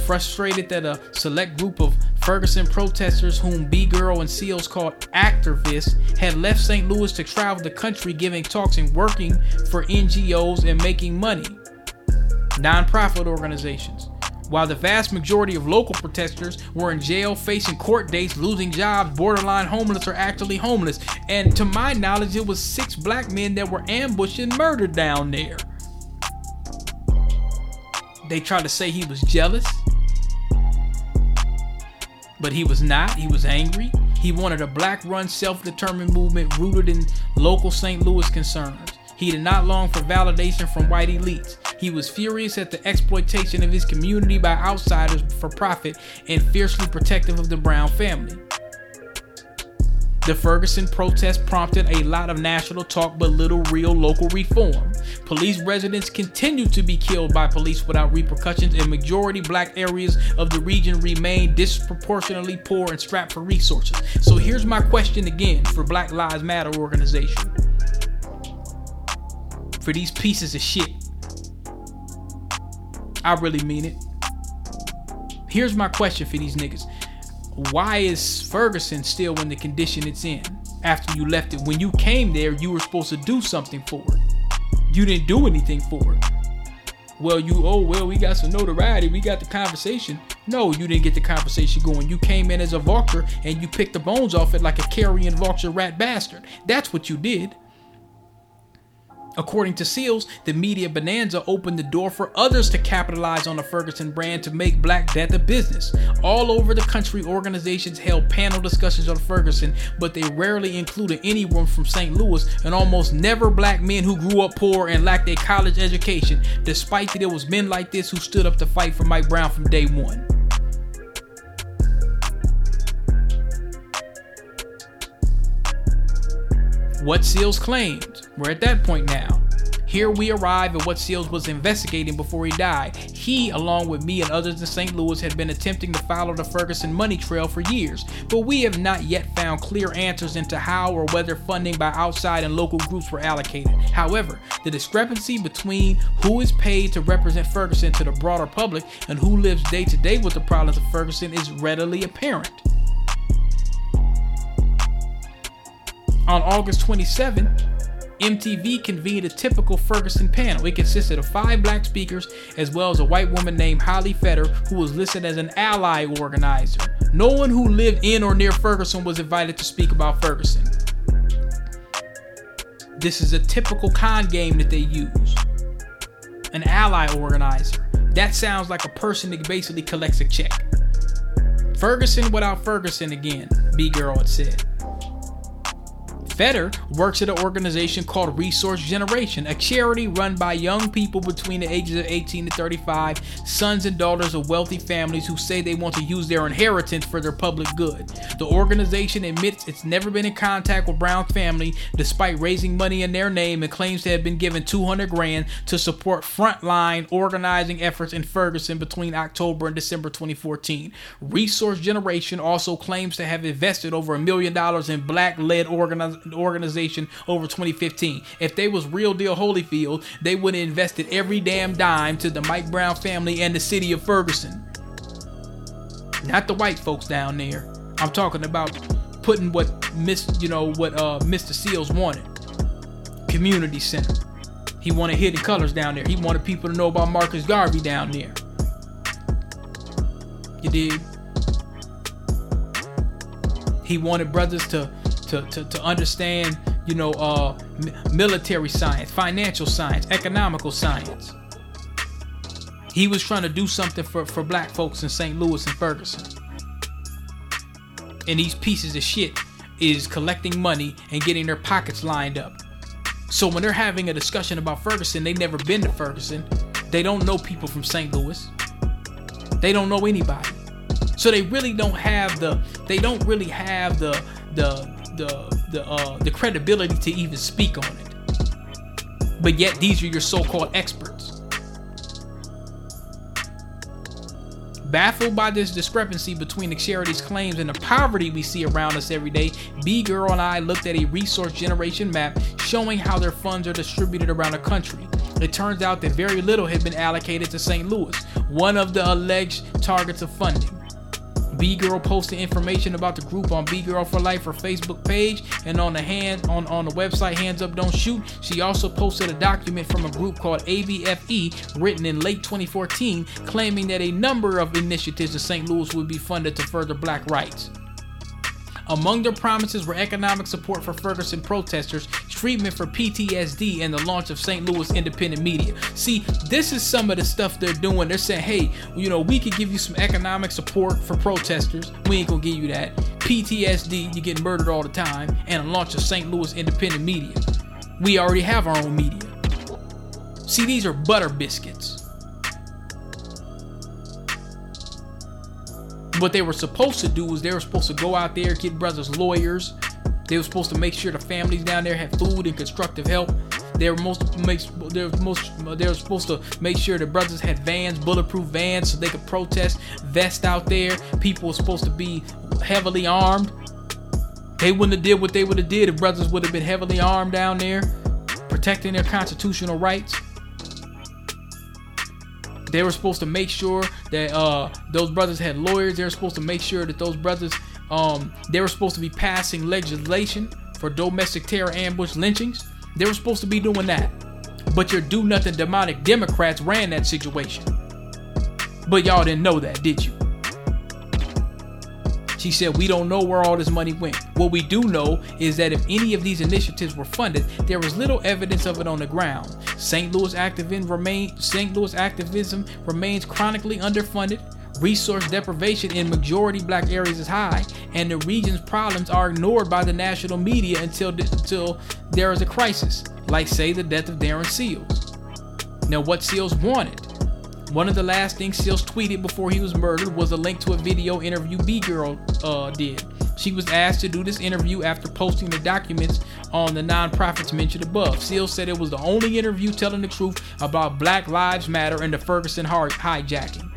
frustrated that a select group of Ferguson protesters, whom B Girl and Seals called activists, had left St. Louis to travel the country giving talks and working for NGOs and making money. Nonprofit organizations. While the vast majority of local protesters were in jail, facing court dates, losing jobs, borderline homeless, or actually homeless. And to my knowledge, it was six black men that were ambushed and murdered down there. They tried to say he was jealous, but he was not. He was angry. He wanted a black run, self determined movement rooted in local St. Louis concerns. He did not long for validation from white elites. He was furious at the exploitation of his community by outsiders for profit and fiercely protective of the Brown family. The Ferguson protest prompted a lot of national talk but little real local reform. Police residents continued to be killed by police without repercussions, and majority black areas of the region remain disproportionately poor and strapped for resources. So here's my question again for Black Lives Matter organization. For these pieces of shit. I really mean it. Here's my question for these niggas. Why is Ferguson still in the condition it's in after you left it? When you came there, you were supposed to do something for it. You didn't do anything for it. Well, you, oh, well, we got some notoriety. We got the conversation. No, you didn't get the conversation going. You came in as a vulture and you picked the bones off it like a carrion vulture rat bastard. That's what you did. According to Seals, the media bonanza opened the door for others to capitalize on the Ferguson brand to make Black Death a business. All over the country, organizations held panel discussions on Ferguson, but they rarely included anyone from St. Louis and almost never black men who grew up poor and lacked a college education, despite that it was men like this who stood up to fight for Mike Brown from day one. What Seals claimed. We're at that point now. Here we arrive at what Seals was investigating before he died. He, along with me and others in St. Louis, had been attempting to follow the Ferguson money trail for years, but we have not yet found clear answers into how or whether funding by outside and local groups were allocated. However, the discrepancy between who is paid to represent Ferguson to the broader public and who lives day to day with the problems of Ferguson is readily apparent. On August 27, MTV convened a typical Ferguson panel. It consisted of five black speakers as well as a white woman named Holly Fetter, who was listed as an ally organizer. No one who lived in or near Ferguson was invited to speak about Ferguson. This is a typical con game that they use. An ally organizer. That sounds like a person that basically collects a check. Ferguson without Ferguson again, B Girl had said. Fetter works at an organization called Resource Generation, a charity run by young people between the ages of 18 to 35, sons and daughters of wealthy families who say they want to use their inheritance for their public good. The organization admits it's never been in contact with Brown's family despite raising money in their name and claims to have been given 200 grand to support frontline organizing efforts in Ferguson between October and December 2014. Resource Generation also claims to have invested over a million dollars in black-led organizations organization over 2015. If they was real deal Holyfield, they would have invested every damn dime to the Mike Brown family and the city of Ferguson. Not the white folks down there. I'm talking about putting what Miss, you know, what uh, Mr. Seals wanted. Community center. He wanted hidden colors down there. He wanted people to know about Marcus Garvey down there. You did. He wanted brothers to to to, to understand, you know, uh, military science, financial science, economical science. He was trying to do something for for black folks in St. Louis and Ferguson. And these pieces of shit is collecting money and getting their pockets lined up. So when they're having a discussion about Ferguson, they've never been to Ferguson. They don't know people from St. Louis. They don't know anybody. So they really don't have the they don't really have the the the the uh the credibility to even speak on it. But yet these are your so-called experts. Baffled by this discrepancy between the charity's claims and the poverty we see around us every day, B Girl and I looked at a resource generation map showing how their funds are distributed around the country. It turns out that very little had been allocated to St. Louis, one of the alleged targets of funding. B Girl posted information about the group on B Girl for Life her Facebook page and on the hand on, on the website Hands Up Don't Shoot. She also posted a document from a group called AVFE written in late 2014 claiming that a number of initiatives in St. Louis would be funded to further black rights. Among their promises were economic support for Ferguson protesters, treatment for PTSD, and the launch of St. Louis independent media. See, this is some of the stuff they're doing. They're saying, hey, you know, we could give you some economic support for protesters. We ain't gonna give you that. PTSD, you get murdered all the time, and a launch of St. Louis independent media. We already have our own media. See, these are butter biscuits. What they were supposed to do was they were supposed to go out there get brothers lawyers. They were supposed to make sure the families down there had food and constructive help. They were most make they were most they were supposed to make sure the brothers had vans bulletproof vans so they could protest vest out there. People were supposed to be heavily armed. They wouldn't have did what they would have did if brothers would have been heavily armed down there protecting their constitutional rights they were supposed to make sure that uh, those brothers had lawyers. They were supposed to make sure that those brothers, um, they were supposed to be passing legislation for domestic terror ambush lynchings. They were supposed to be doing that. But your do nothing demonic Democrats ran that situation. But y'all didn't know that, did you? She said, We don't know where all this money went. What we do know is that if any of these initiatives were funded, there was little evidence of it on the ground. St. Louis activism, remain, St. Louis activism remains chronically underfunded. Resource deprivation in majority black areas is high, and the region's problems are ignored by the national media until, until there is a crisis, like, say, the death of Darren Seals. Now, what Seals wanted one of the last things Seals tweeted before he was murdered was a link to a video interview B Girl uh, did. She was asked to do this interview after posting the documents on the nonprofits mentioned above. Seals said it was the only interview telling the truth about Black Lives Matter and the Ferguson hijacking.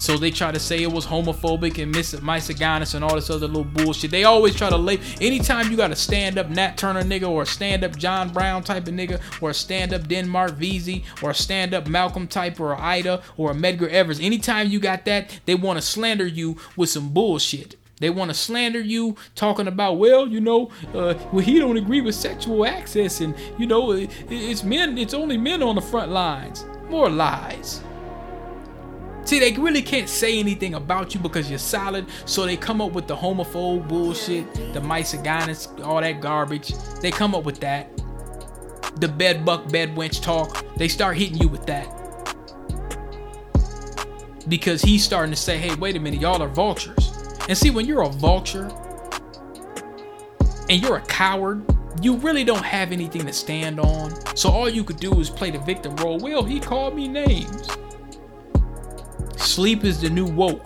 So they try to say it was homophobic and misogynist and all this other little bullshit. They always try to lay. Anytime you got a stand up Nat Turner nigga or a stand up John Brown type of nigga or a stand up Denmark Vesey or a stand up Malcolm type or a Ida or a Medgar Evers, anytime you got that, they want to slander you with some bullshit. They want to slander you, talking about, well, you know, uh, well, he don't agree with sexual access, and you know, it's men, it's only men on the front lines. More lies. See, they really can't say anything about you because you're solid, so they come up with the homophobe bullshit, the misogynist, all that garbage. They come up with that. The bed buck, bed wench talk. They start hitting you with that. Because he's starting to say, hey, wait a minute, y'all are vultures. And see, when you're a vulture and you're a coward, you really don't have anything to stand on. So all you could do is play the victim role. Well, he called me names. Sleep is the new woke.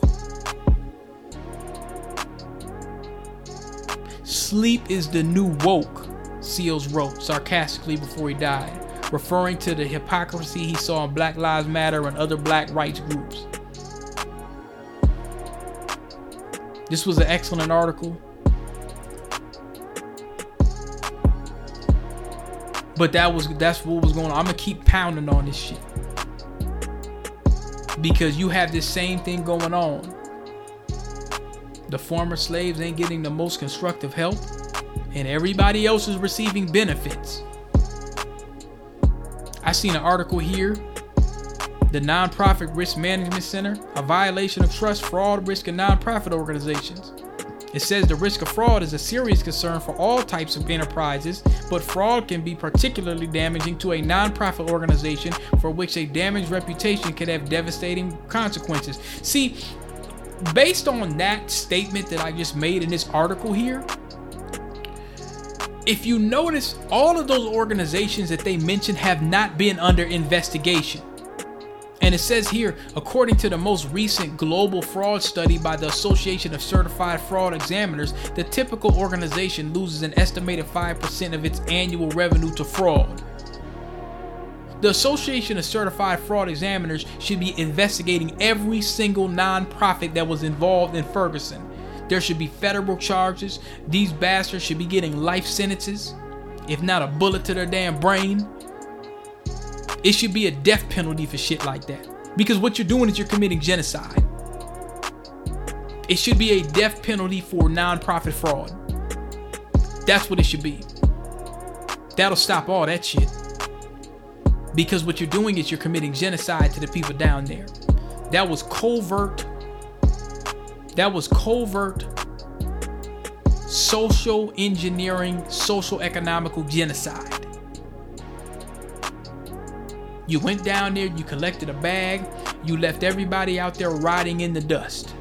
Sleep is the new woke, Seals wrote sarcastically before he died, referring to the hypocrisy he saw in Black Lives Matter and other black rights groups. This was an excellent article. But that was that's what was going on. I'm gonna keep pounding on this shit. Because you have this same thing going on. The former slaves ain't getting the most constructive help, and everybody else is receiving benefits. I seen an article here. The Nonprofit Risk Management Center, a violation of trust, fraud, risk in nonprofit organizations. It says the risk of fraud is a serious concern for all types of enterprises, but fraud can be particularly damaging to a nonprofit organization for which a damaged reputation can have devastating consequences. See, based on that statement that I just made in this article here, if you notice, all of those organizations that they mentioned have not been under investigation. And it says here, according to the most recent global fraud study by the Association of Certified Fraud Examiners, the typical organization loses an estimated 5% of its annual revenue to fraud. The Association of Certified Fraud Examiners should be investigating every single nonprofit that was involved in Ferguson. There should be federal charges. These bastards should be getting life sentences, if not a bullet to their damn brain. It should be a death penalty for shit like that. Because what you're doing is you're committing genocide. It should be a death penalty for nonprofit fraud. That's what it should be. That'll stop all that shit. Because what you're doing is you're committing genocide to the people down there. That was covert. That was covert social engineering, social economical genocide. You went down there, you collected a bag, you left everybody out there rotting in the dust.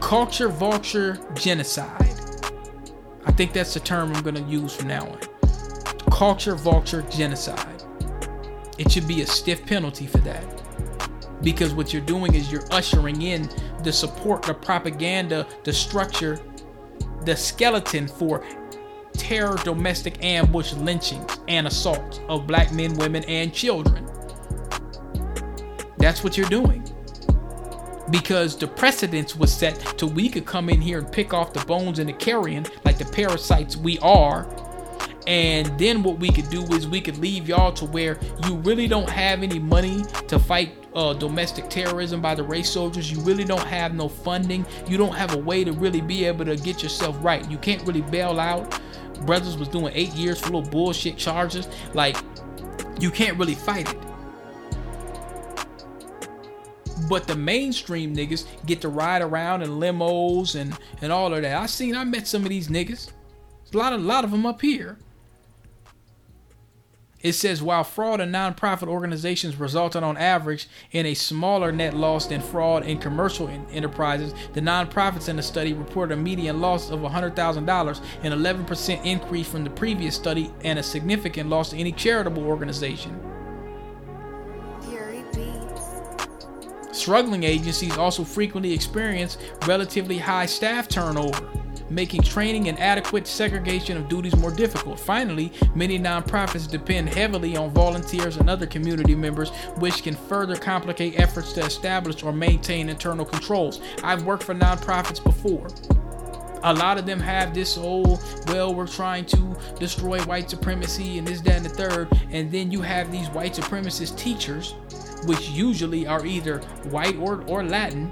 Culture vulture genocide. I think that's the term I'm going to use from now on. Culture vulture genocide. It should be a stiff penalty for that. Because what you're doing is you're ushering in the support, the propaganda, the structure, the skeleton for terror, domestic ambush, lynchings, and assaults of black men, women, and children. That's what you're doing. Because the precedence was set to we could come in here and pick off the bones and the carrion like the parasites we are. And then what we could do is we could leave y'all to where you really don't have any money to fight uh, domestic terrorism by the race soldiers. You really don't have no funding. You don't have a way to really be able to get yourself right. You can't really bail out brothers was doing eight years for little bullshit charges. Like, you can't really fight it. But the mainstream niggas get to ride around in limos and and all of that. I seen, I met some of these niggas. A lot, a lot of them up here. It says while fraud in nonprofit organizations resulted on average in a smaller net loss than fraud in commercial enterprises, the nonprofits in the study reported a median loss of $100,000, an 11% increase from the previous study, and a significant loss to any charitable organization. Struggling agencies also frequently experience relatively high staff turnover making training and adequate segregation of duties more difficult. Finally, many nonprofits depend heavily on volunteers and other community members, which can further complicate efforts to establish or maintain internal controls. I've worked for nonprofits before a lot of them have this whole well we're trying to destroy white supremacy and this that and the third and then you have these white supremacist teachers which usually are either white or, or latin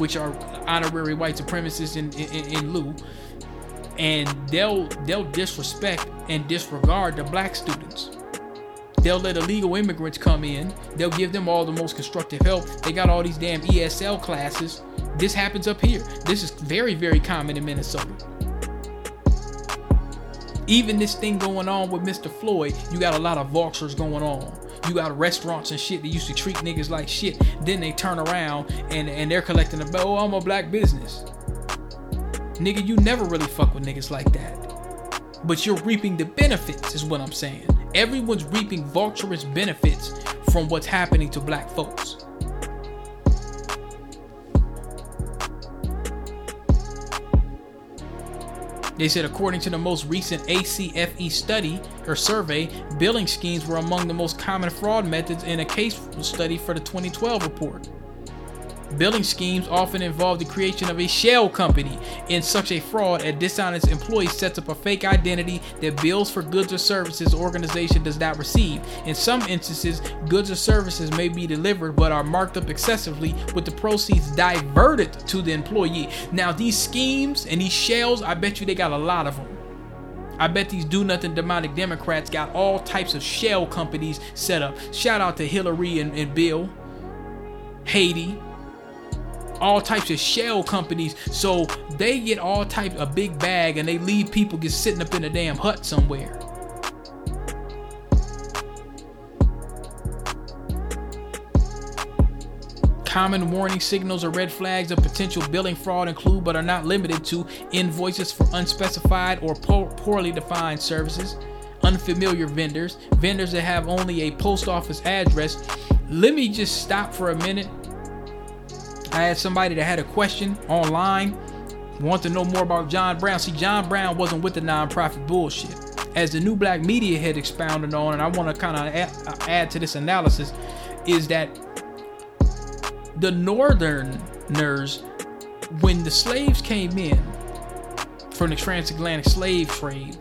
which are honorary white supremacists in, in, in lieu, and they'll they'll disrespect and disregard the black students. They'll let illegal immigrants come in. They'll give them all the most constructive help. They got all these damn ESL classes. This happens up here. This is very, very common in Minnesota. Even this thing going on with Mr. Floyd, you got a lot of vultures going on. You got restaurants and shit that used to treat niggas like shit. Then they turn around and, and they're collecting the. Oh, I'm a black business. Nigga, you never really fuck with niggas like that. But you're reaping the benefits, is what I'm saying. Everyone's reaping vulturous benefits from what's happening to black folks. They said, according to the most recent ACFE study or survey, billing schemes were among the most common fraud methods in a case study for the 2012 report. Billing schemes often involve the creation of a shell company. In such a fraud, a dishonest employee sets up a fake identity that bills for goods or services organization does not receive. In some instances, goods or services may be delivered but are marked up excessively with the proceeds diverted to the employee. Now, these schemes and these shells, I bet you they got a lot of them. I bet these do nothing demonic Democrats got all types of shell companies set up. Shout out to Hillary and, and Bill, Haiti, all types of shell companies. So they get all types a big bag and they leave people just sitting up in a damn hut somewhere. Common warning signals or red flags of potential billing fraud include but are not limited to invoices for unspecified or po- poorly defined services, unfamiliar vendors, vendors that have only a post office address. Let me just stop for a minute. I had somebody that had a question online, want to know more about John Brown. See, John Brown wasn't with the nonprofit bullshit. As the new black media had expounded on, and I want to kind of add, add to this analysis, is that the northerners when the slaves came in from the transatlantic slave trade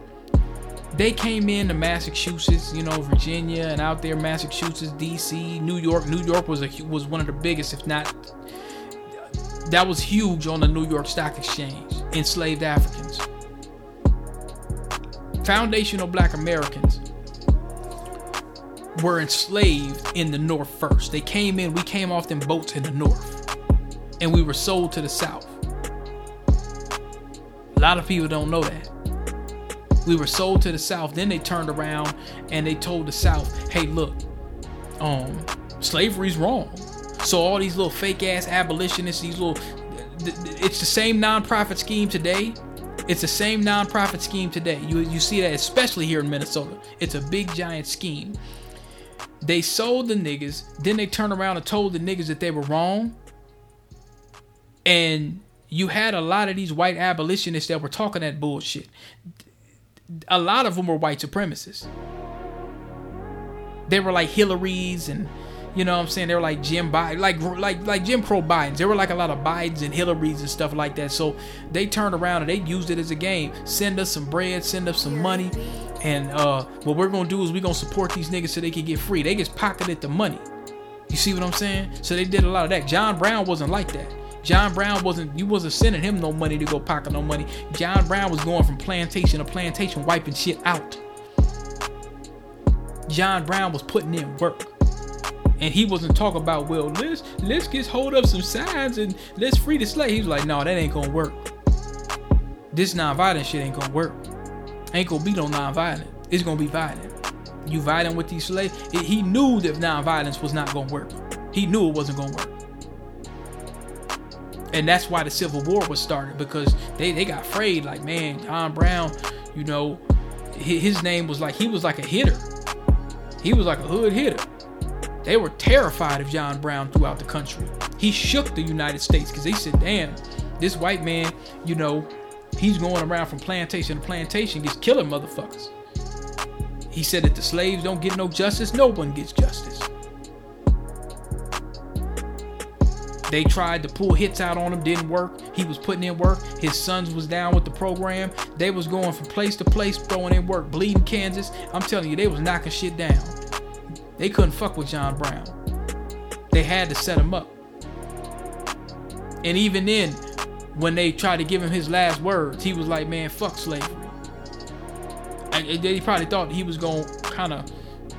they came in to massachusetts you know virginia and out there massachusetts dc new york new york was a was one of the biggest if not that was huge on the new york stock exchange enslaved africans foundational black americans were enslaved in the north first. They came in, we came off them boats in the north, and we were sold to the south. A lot of people don't know that. We were sold to the south, then they turned around and they told the south, hey, look, um, slavery's wrong. So all these little fake ass abolitionists, these little it's the same nonprofit scheme today. It's the same nonprofit scheme today. You you see that especially here in Minnesota. It's a big giant scheme. They sold the niggas, then they turned around and told the niggas that they were wrong. And you had a lot of these white abolitionists that were talking that bullshit. A lot of them were white supremacists. They were like Hillary's and you know what I'm saying? They were like Jim Biden, like like like Jim Crow Bidens. There were like a lot of Bidens and Hillarys and stuff like that. So they turned around and they used it as a game. Send us some bread, send us some money, and uh, what we're gonna do is we're gonna support these niggas so they can get free. They just pocketed the money. You see what I'm saying? So they did a lot of that. John Brown wasn't like that. John Brown wasn't you wasn't sending him no money to go pocket no money. John Brown was going from plantation to plantation wiping shit out. John Brown was putting in work. And he wasn't talking about, well, let's let's just hold up some signs and let's free the slave. He was like, no, that ain't gonna work. This non-violent shit ain't gonna work. Ain't gonna be no non-violent. It's gonna be violent. You violent with these slaves. It, he knew that non-violence was not gonna work. He knew it wasn't gonna work. And that's why the Civil War was started because they, they got afraid. Like, man, John Brown, you know, his name was like he was like a hitter. He was like a hood hitter. They were terrified of John Brown throughout the country. He shook the United States because they said, damn, this white man, you know, he's going around from plantation to plantation, just killing motherfuckers. He said that the slaves don't get no justice, no one gets justice. They tried to pull hits out on him, didn't work. He was putting in work. His sons was down with the program. They was going from place to place, throwing in work, bleeding Kansas. I'm telling you, they was knocking shit down. They couldn't fuck with John Brown. They had to set him up. And even then, when they tried to give him his last words, he was like, "Man, fuck slavery." And they probably thought he was gonna kind of,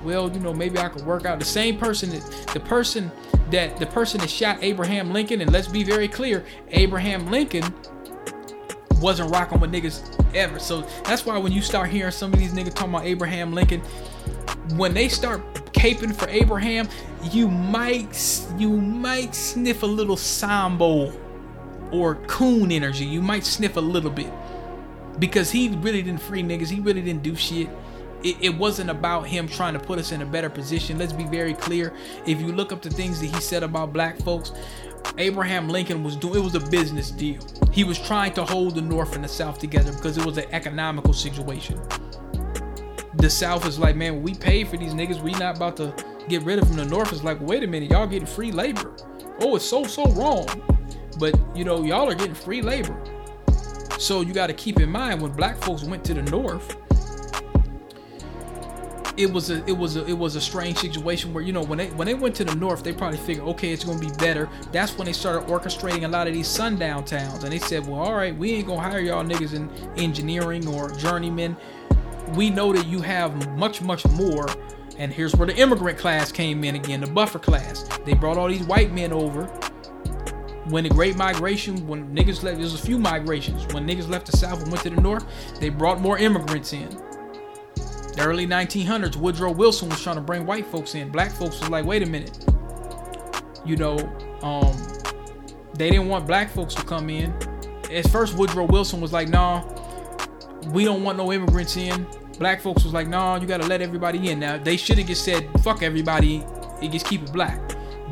well, you know, maybe I could work out. The same person that the person that the person that shot Abraham Lincoln, and let's be very clear, Abraham Lincoln wasn't rocking with niggas ever. So that's why when you start hearing some of these niggas talking about Abraham Lincoln, when they start caping for Abraham, you might you might sniff a little Sambo or coon energy. You might sniff a little bit because he really didn't free niggas. He really didn't do shit. It, it, wasn't about him trying to put us in a better position. Let's be very clear. If you look up the things that he said about black folks, Abraham Lincoln was doing it was a business deal. He was trying to hold the North and the South together because it was an economical situation. The South is like, man, we paid for these niggas. We not about to get rid of them. The North is like, wait a minute, y'all getting free labor. oh, it's so so wrong. But you know, y'all are getting free labor. So you got to keep in mind when black folks went to the north, it was a it was a it was a strange situation where you know when they when they went to the north, they probably figured okay, it's gonna be better. That's when they started orchestrating a lot of these sundown towns, and they said, well, all right, we ain't gonna hire y'all niggas in engineering or journeymen. We know that you have much much more. And here's where the immigrant class came in again, the buffer class. They brought all these white men over when the Great Migration, when niggas left, there's a few migrations. When niggas left the South and went to the North, they brought more immigrants in. The early 1900s, Woodrow Wilson was trying to bring white folks in. Black folks was like, wait a minute. You know, um, they didn't want black folks to come in. At first, Woodrow Wilson was like, nah, we don't want no immigrants in. Black folks was like, nah, you gotta let everybody in. Now, they should have just said, fuck everybody, it just keep it black.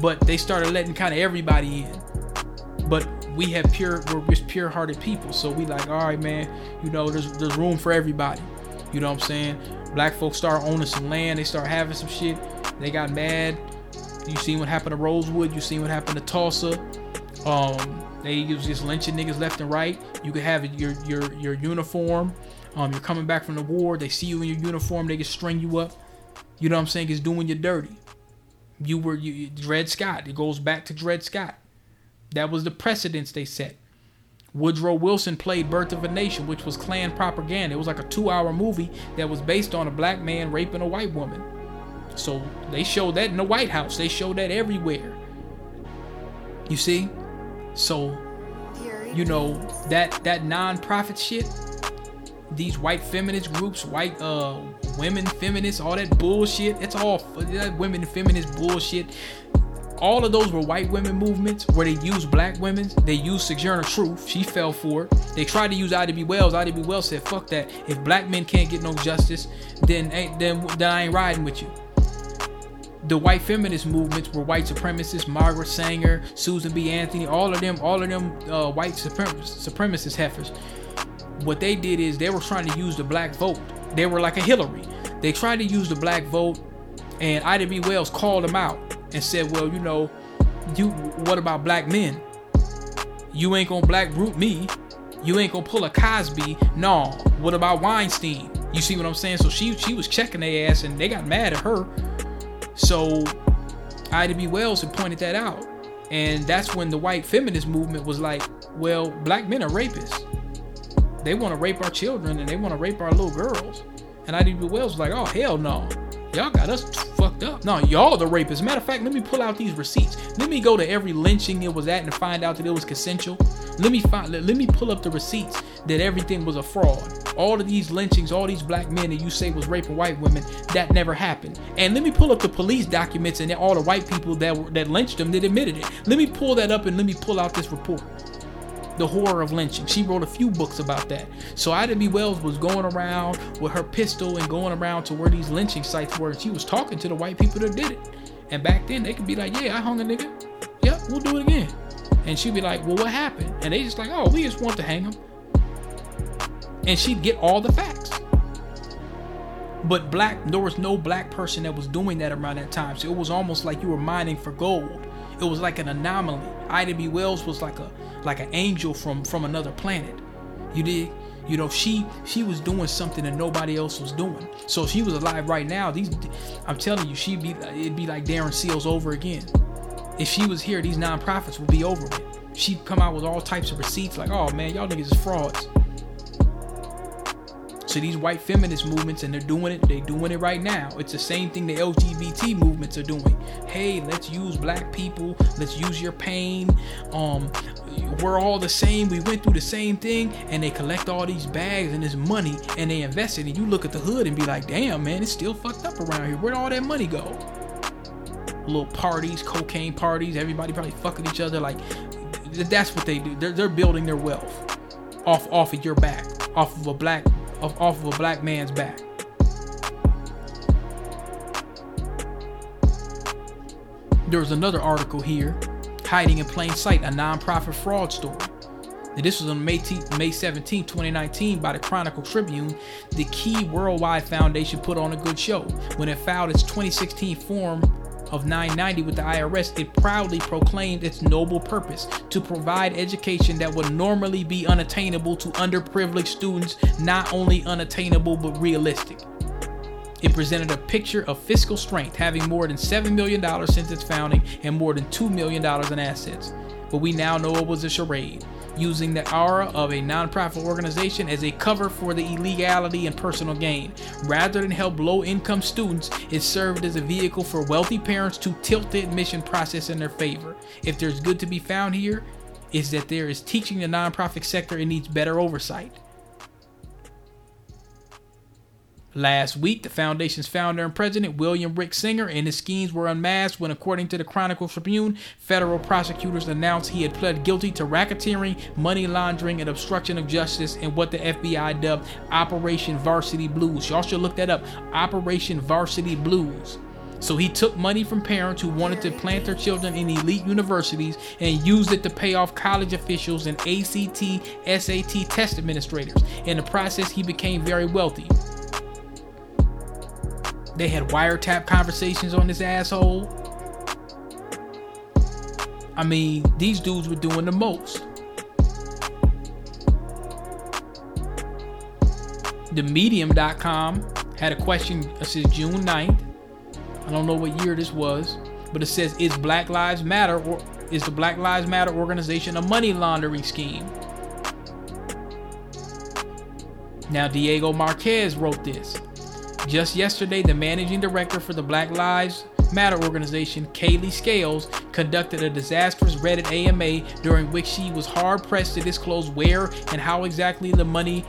But they started letting kind of everybody in. But we have pure we're just pure hearted people. So we like all right man you know there's there's room for everybody. You know what i'm saying? Black folks start owning some land they start having some shit they got mad. You seen what happened to rosewood you seen what happened to tulsa. Um they was just lynching niggas left and right. You could have your your your uniform um you're coming back from the war they see you in your uniform they can string you up you know what i'm saying it's doing you dirty you were you dred scott it goes back to dred scott that was the precedence they set. Woodrow Wilson played Birth of a Nation, which was Klan propaganda. It was like a two hour movie that was based on a black man raping a white woman. So they showed that in the White House. They showed that everywhere. You see? So, you know, that that non-profit shit, these white feminist groups, white uh women feminists, all that bullshit, it's all that women feminist bullshit all of those were white women movements where they used black women. They used Sojourner Truth. She fell for it. They tried to use Ida B. Wells. Ida B. Wells said, "Fuck that. If black men can't get no justice, then ain't then, then I ain't riding with you." The white feminist movements were white supremacists. Margaret Sanger, Susan B. Anthony, all of them, all of them uh, white suprem- supremacist heifers. What they did is they were trying to use the black vote. They were like a Hillary. They tried to use the black vote, and Ida B. Wells called them out and said, "Well, you know, you what about black men? You ain't gonna black brute me. You ain't gonna pull a Cosby. No. What about Weinstein? You see what I'm saying? So she she was checking their ass, and they got mad at her. So Ida B. Wells had pointed that out, and that's when the white feminist movement was like, "Well, black men are rapists. They want to rape our children, and they want to rape our little girls." And Ida B. Wells was like, "Oh hell no." Y'all got us fucked up. No, y'all the rapists. Matter of fact, let me pull out these receipts. Let me go to every lynching it was at and find out that it was consensual. Let me find let, let me pull up the receipts that everything was a fraud. All of these lynchings, all these black men that you say was raping white women, that never happened. And let me pull up the police documents and all the white people that were, that lynched them that admitted it. Let me pull that up and let me pull out this report the horror of lynching. She wrote a few books about that. So Ida B. Wells was going around with her pistol and going around to where these lynching sites were. And she was talking to the white people that did it. And back then they could be like, yeah, I hung a nigga. Yep, we'll do it again. And she'd be like, well, what happened? And they just like, oh, we just want to hang him. And she'd get all the facts. But black, there was no black person that was doing that around that time. So it was almost like you were mining for gold. It was like an anomaly. Ida B. Wells was like a like an angel from from another planet. You did. You know, she she was doing something that nobody else was doing. So if she was alive right now, these I'm telling you, she'd be it'd be like Darren Seals over again. If she was here, these nonprofits would be over with. She'd come out with all types of receipts like, oh man, y'all niggas is frauds. So these white feminist movements, and they're doing it, they're doing it right now. It's the same thing the LGBT movements are doing. Hey, let's use black people, let's use your pain. Um, we're all the same, we went through the same thing, and they collect all these bags and this money and they invest it. And you look at the hood and be like, damn man, it's still fucked up around here. Where'd all that money go? Little parties, cocaine parties, everybody probably fucking each other. Like that's what they do. They're, they're building their wealth off off of your back, off of a black off, off of a black man's back. There's another article here, hiding in plain sight, a non-profit fraud story. And this was on May, t- May 17, 2019, by the Chronicle Tribune. The Key Worldwide Foundation put on a good show when it filed its 2016 form of 990 with the IRS, it proudly proclaimed its noble purpose to provide education that would normally be unattainable to underprivileged students, not only unattainable but realistic. It presented a picture of fiscal strength, having more than $7 million since its founding and more than $2 million in assets. But we now know it was a charade, using the aura of a nonprofit organization as a cover for the illegality and personal gain. Rather than help low income students, it served as a vehicle for wealthy parents to tilt the admission process in their favor. If there's good to be found here, is that there is teaching the nonprofit sector it needs better oversight. Last week, the foundation's founder and president, William Rick Singer, and his schemes were unmasked when, according to the Chronicle Tribune, federal prosecutors announced he had pled guilty to racketeering, money laundering, and obstruction of justice in what the FBI dubbed Operation Varsity Blues. Y'all should look that up Operation Varsity Blues. So he took money from parents who wanted to plant their children in elite universities and used it to pay off college officials and ACT, SAT test administrators. In the process, he became very wealthy. They had wiretap conversations on this asshole. I mean, these dudes were doing the most. The medium.com had a question that says June 9th. I don't know what year this was, but it says is Black Lives Matter or is the Black Lives Matter organization a money laundering scheme? Now Diego Marquez wrote this. Just yesterday, the managing director for the Black Lives Matter organization, Kailee Scales, conducted a disastrous Reddit AMA during which she was hard pressed to disclose where and how exactly the money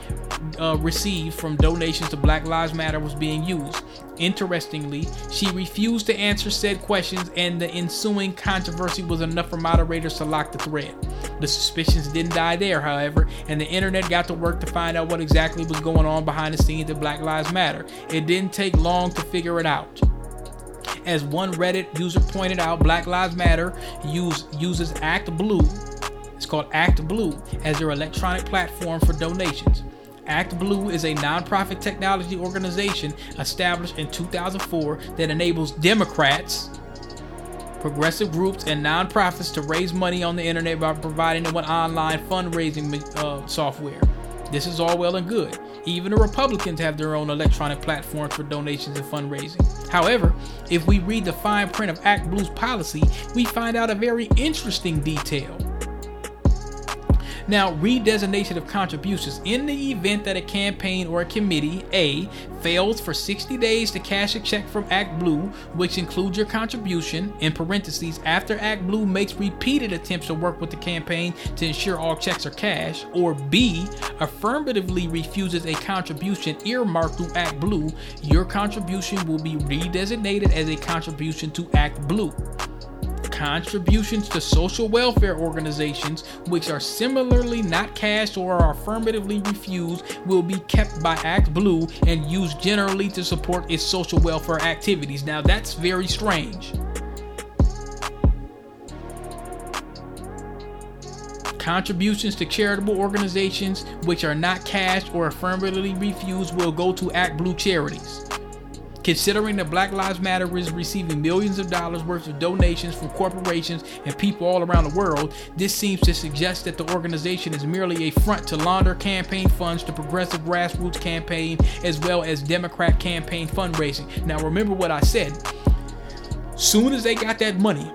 uh, received from donations to Black Lives Matter was being used. Interestingly, she refused to answer said questions, and the ensuing controversy was enough for moderators to lock the thread. The suspicions didn't die there, however, and the internet got to work to find out what exactly was going on behind the scenes at Black Lives Matter. It didn't take long to figure it out. As one Reddit user pointed out, Black Lives Matter use, uses Act Blue. It's called Act Blue as their electronic platform for donations. Act Blue is a nonprofit technology organization established in 2004 that enables Democrats, progressive groups, and nonprofits to raise money on the internet by providing them with online fundraising uh, software. This is all well and good. Even the Republicans have their own electronic platforms for donations and fundraising. However, if we read the fine print of Act Blue's policy, we find out a very interesting detail. Now, redesignation of contributions. In the event that a campaign or a committee A fails for 60 days to cash a check from Act Blue, which includes your contribution, in parentheses, after Act Blue makes repeated attempts to work with the campaign to ensure all checks are cashed, or B affirmatively refuses a contribution earmarked through Act Blue, your contribution will be redesignated as a contribution to Act Blue contributions to social welfare organizations, which are similarly not cashed or are affirmatively refused, will be kept by Act Blue and used generally to support its social welfare activities. Now, that's very strange. Contributions to charitable organizations which are not cashed or affirmatively refused will go to Act Blue charities. Considering that Black Lives Matter is receiving millions of dollars worth of donations from corporations and people all around the world, this seems to suggest that the organization is merely a front to launder campaign funds to progressive grassroots campaign as well as Democrat campaign fundraising. Now, remember what I said. Soon as they got that money,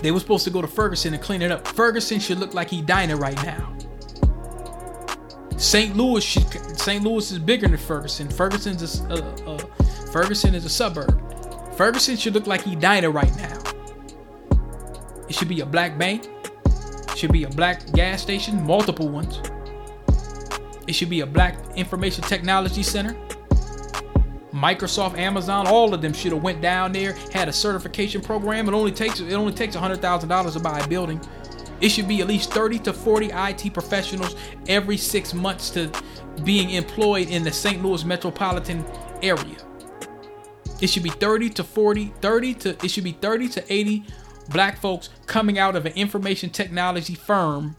they were supposed to go to Ferguson and clean it up. Ferguson should look like Edina right now. St. Louis should, St. Louis is bigger than Ferguson. Ferguson's a, a, a Ferguson is a suburb. Ferguson should look like Edina right now. It should be a black bank. It should be a black gas station, multiple ones. It should be a black information technology center. Microsoft, Amazon, all of them should have went down there, had a certification program. It only takes it only takes hundred thousand dollars to buy a building. It should be at least 30 to 40 IT professionals every six months to being employed in the St. Louis metropolitan area. It should be 30 to 40, 30 to it should be 30 to 80 black folks coming out of an information technology firm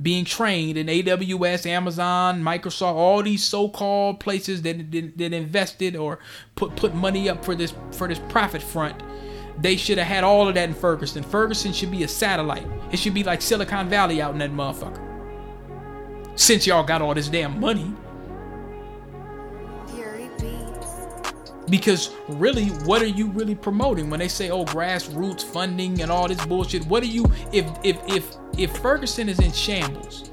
being trained in AWS, Amazon, Microsoft, all these so-called places that, that, that invested or put put money up for this for this profit front They should have had all of that in Ferguson. Ferguson should be a satellite. It should be like Silicon Valley out in that motherfucker. Since y'all got all this damn money. Because really, what are you really promoting when they say, "Oh, grassroots funding and all this bullshit"? What are you if if if if Ferguson is in shambles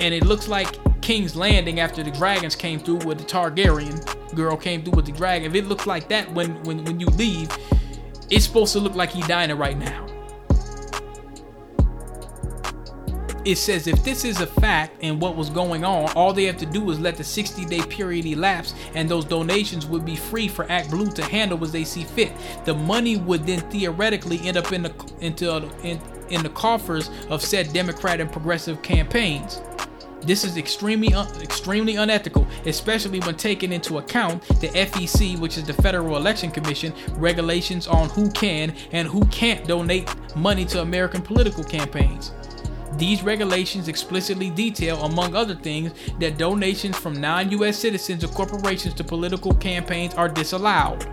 and it looks like King's Landing after the dragons came through with the Targaryen girl came through with the dragon. If it looks like that when when when you leave, it's supposed to look like Edina right now. It says if this is a fact and what was going on, all they have to do is let the 60 day period elapse and those donations would be free for Act Blue to handle as they see fit. The money would then theoretically end up in the into in, in the coffers of said Democrat and progressive campaigns. This is extremely un- extremely unethical, especially when taking into account the FEC, which is the Federal Election Commission, regulations on who can and who can't donate money to American political campaigns. These regulations explicitly detail, among other things, that donations from non US citizens or corporations to political campaigns are disallowed.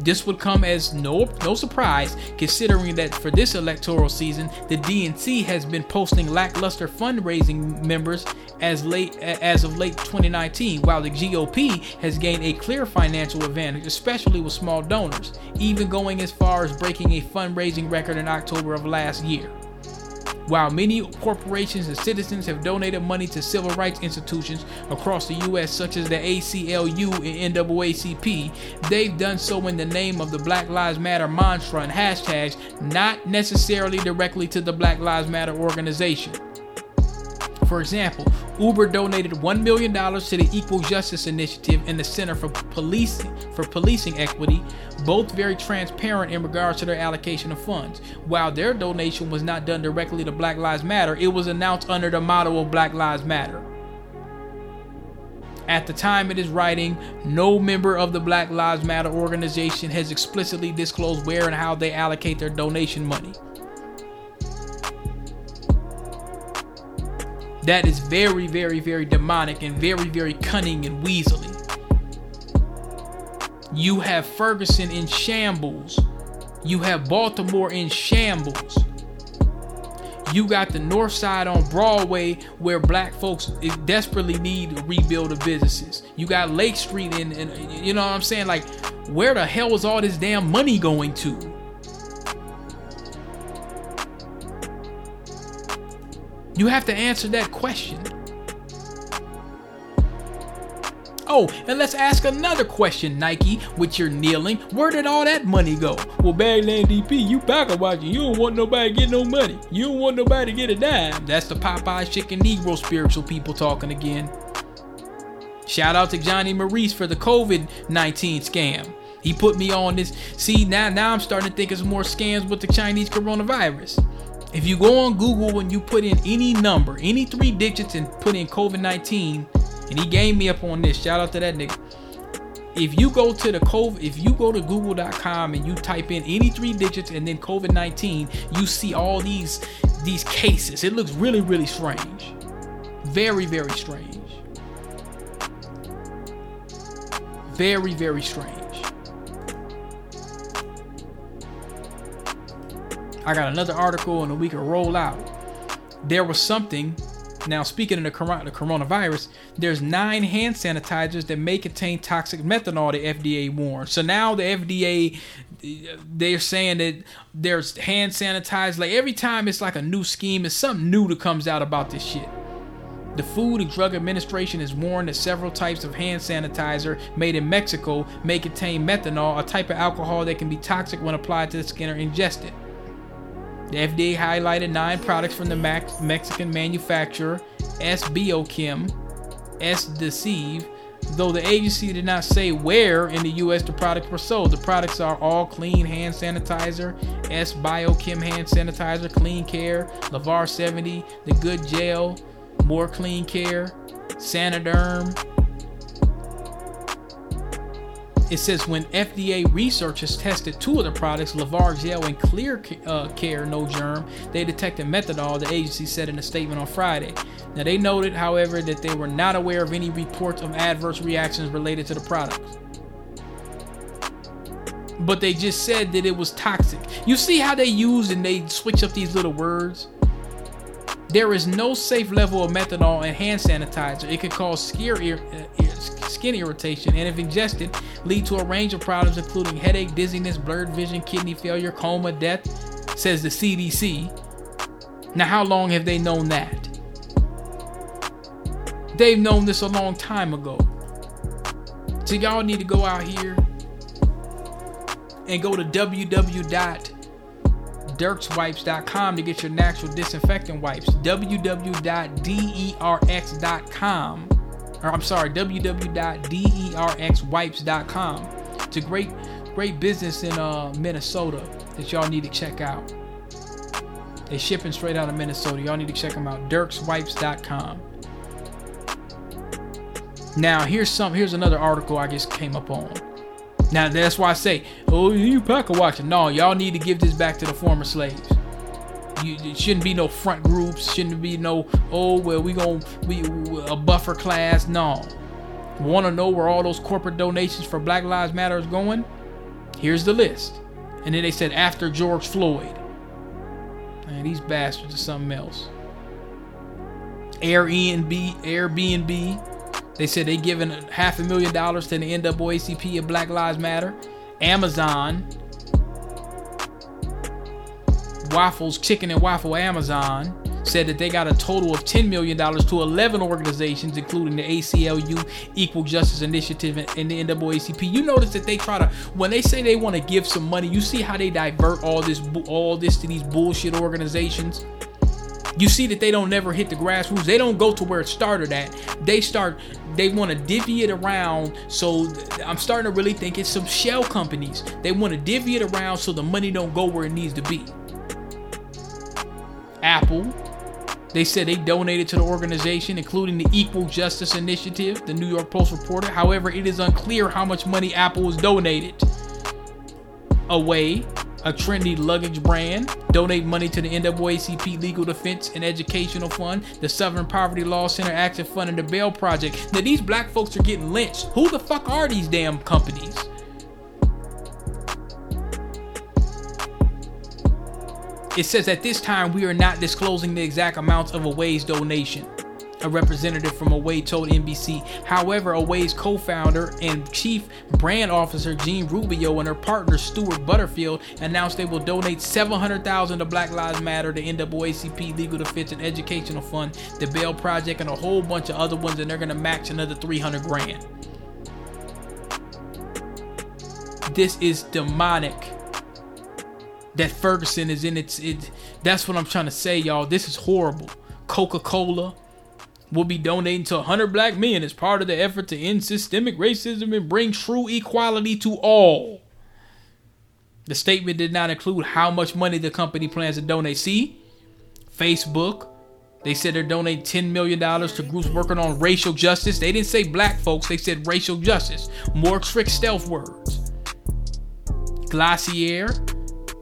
This would come as no no surprise, considering that for this electoral season, the DNC has been posting lackluster fundraising members as late as of late 2019, while the GOP has gained a clear financial advantage, especially with small donors, even going as far as breaking a fundraising record in October of last year. While many corporations and citizens have donated money to civil rights institutions across the U.S., such as the ACLU and NAACP, they've done so in the name of the Black Lives Matter mantra and hashtags, not necessarily directly to the Black Lives Matter organization. For example, Uber donated $1 million to the Equal Justice Initiative and the Center for Policing for Policing Equity, both very transparent in regards to their allocation of funds. While their donation was not done directly to Black Lives Matter, it was announced under the motto of Black Lives Matter. At the time it is writing, no member of the Black Lives Matter organization has explicitly disclosed where and how they allocate their donation money. That is very, very, very demonic and very, very cunning and weaselly. You have Ferguson in shambles. You have Baltimore in shambles. You got the north side on Broadway where black folks desperately need to rebuild the businesses. You got Lake Street and, and you know what I'm saying? Like, where the hell is all this damn money going to? You have to answer that question. Oh, and let's ask another question, Nike, with your kneeling. Where did all that money go? Well, Bagland DP, you pocket watching. You don't want nobody to get no money. You don't want nobody to get a dime. That's the Popeye Chicken Negro spiritual people talking again. Shout out to Johnny Maurice for the COVID 19 scam. He put me on this. See, now, now I'm starting to think it's more scams with the Chinese coronavirus. If you go on Google and you put in any number, any three digits, and put in COVID 19, and he gave me up on this. Shout out to that nigga. If you go to the COVID, if you go to google.com and you type in any three digits and then COVID 19, you see all these these cases. It looks really, really strange. Very, very strange. Very, very strange. I got another article and we can roll out. There was something. Now, speaking of the, the coronavirus, there's nine hand sanitizers that may contain toxic methanol. The FDA warned. So now the FDA, they're saying that there's hand sanitizers. Like every time it's like a new scheme, it's something new that comes out about this shit. The Food and Drug Administration has warned that several types of hand sanitizer made in Mexico may contain methanol, a type of alcohol that can be toxic when applied to the skin or ingested. The FDA highlighted nine products from the Max- Mexican manufacturer Eskbiochem, S Deceive, though the agency did not say where in the U.S. the products were sold. The products are all clean hand sanitizer, Eskbiochem hand sanitizer, Clean Care, Lavar 70, The Good Gel, More Clean Care, Saniderm, it says when FDA researchers tested two of the products, Lavar Gel and Clear uh, Care No Germ, they detected methanol, the agency said in a statement on Friday. Now, they noted, however, that they were not aware of any reports of adverse reactions related to the products. but they just said that it was toxic. You see how they use and they switch up these little words? There is no safe level of methanol in hand sanitizer. It can cause skin, ir- uh, skin irritation and, if ingested, lead to a range of problems including headache, dizziness, blurred vision, kidney failure, coma, death, says the CDC. Now, how long have they known that? They've known this a long time ago. So, y'all need to go out here and go to www.dirkswipes.com to get your natural disinfectant wipes. www.derx.com. Or I'm sorry, www.derxwipes.com. It's a great, great business in uh, Minnesota that y'all need to check out. They're shipping straight out of Minnesota. Y'all need to check them out. DirksWipes.com. Now here's some. Here's another article I just came up on. Now that's why I say, oh, you pack a watching. No, y'all need to give this back to the former slaves. You, it shouldn't be no front groups. Shouldn't be no, oh well, we gonna we a buffer class. No. Want to know where all those corporate donations for Black Lives Matter is going? Here's the list. And then they said after George Floyd. Man, these bastards are something else. Airbnb, Airbnb, they said they giving half a million dollars to the NAACP and Black Lives Matter. Amazon, Waffles, Chicken and Waffle Amazon said that they got a total of $10 million to 11 organizations, including the ACLU, Equal Justice Initiative, and the NAACP. You notice that they try to, when they say they want to give some money, you see how they divert all this, all this to these bullshit organizations. You see that they don't never hit the grassroots. They don't go to where it started at. They start, they want to divvy it around. So I'm starting to really think it's some shell companies. They want to divvy it around so the money don't go where it needs to be. Apple, they said they donated to the organization, including the Equal Justice Initiative, the New York Post reported. However, it is unclear how much money Apple was donated. Away, a trendy luggage brand, donate money to the NAACP Legal Defense and Educational Fund, the Southern Poverty Law Center Action Fund, and the Bail Project. Now, these black folks are getting lynched. Who the fuck are these damn companies? It says at this time we are not disclosing the exact amounts of Away's donation. A representative from Away told NBC. However, Away's co-founder and chief brand officer Jean Rubio and her partner Stuart Butterfield announced they will donate 700,000 to Black Lives Matter, the NAACP Legal Defense and Educational Fund, the Bail Project, and a whole bunch of other ones, and they're gonna match another 300 grand. This is demonic that Ferguson is in its it that's what I'm trying to say y'all this is horrible Coca-Cola will be donating to 100 black men as part of the effort to end systemic racism and bring true equality to all the statement did not include how much money the company plans to donate see Facebook they said they're donating $10 million to groups working on racial justice. They didn't say black folks, they said racial justice. More trick stealth words. Glossier,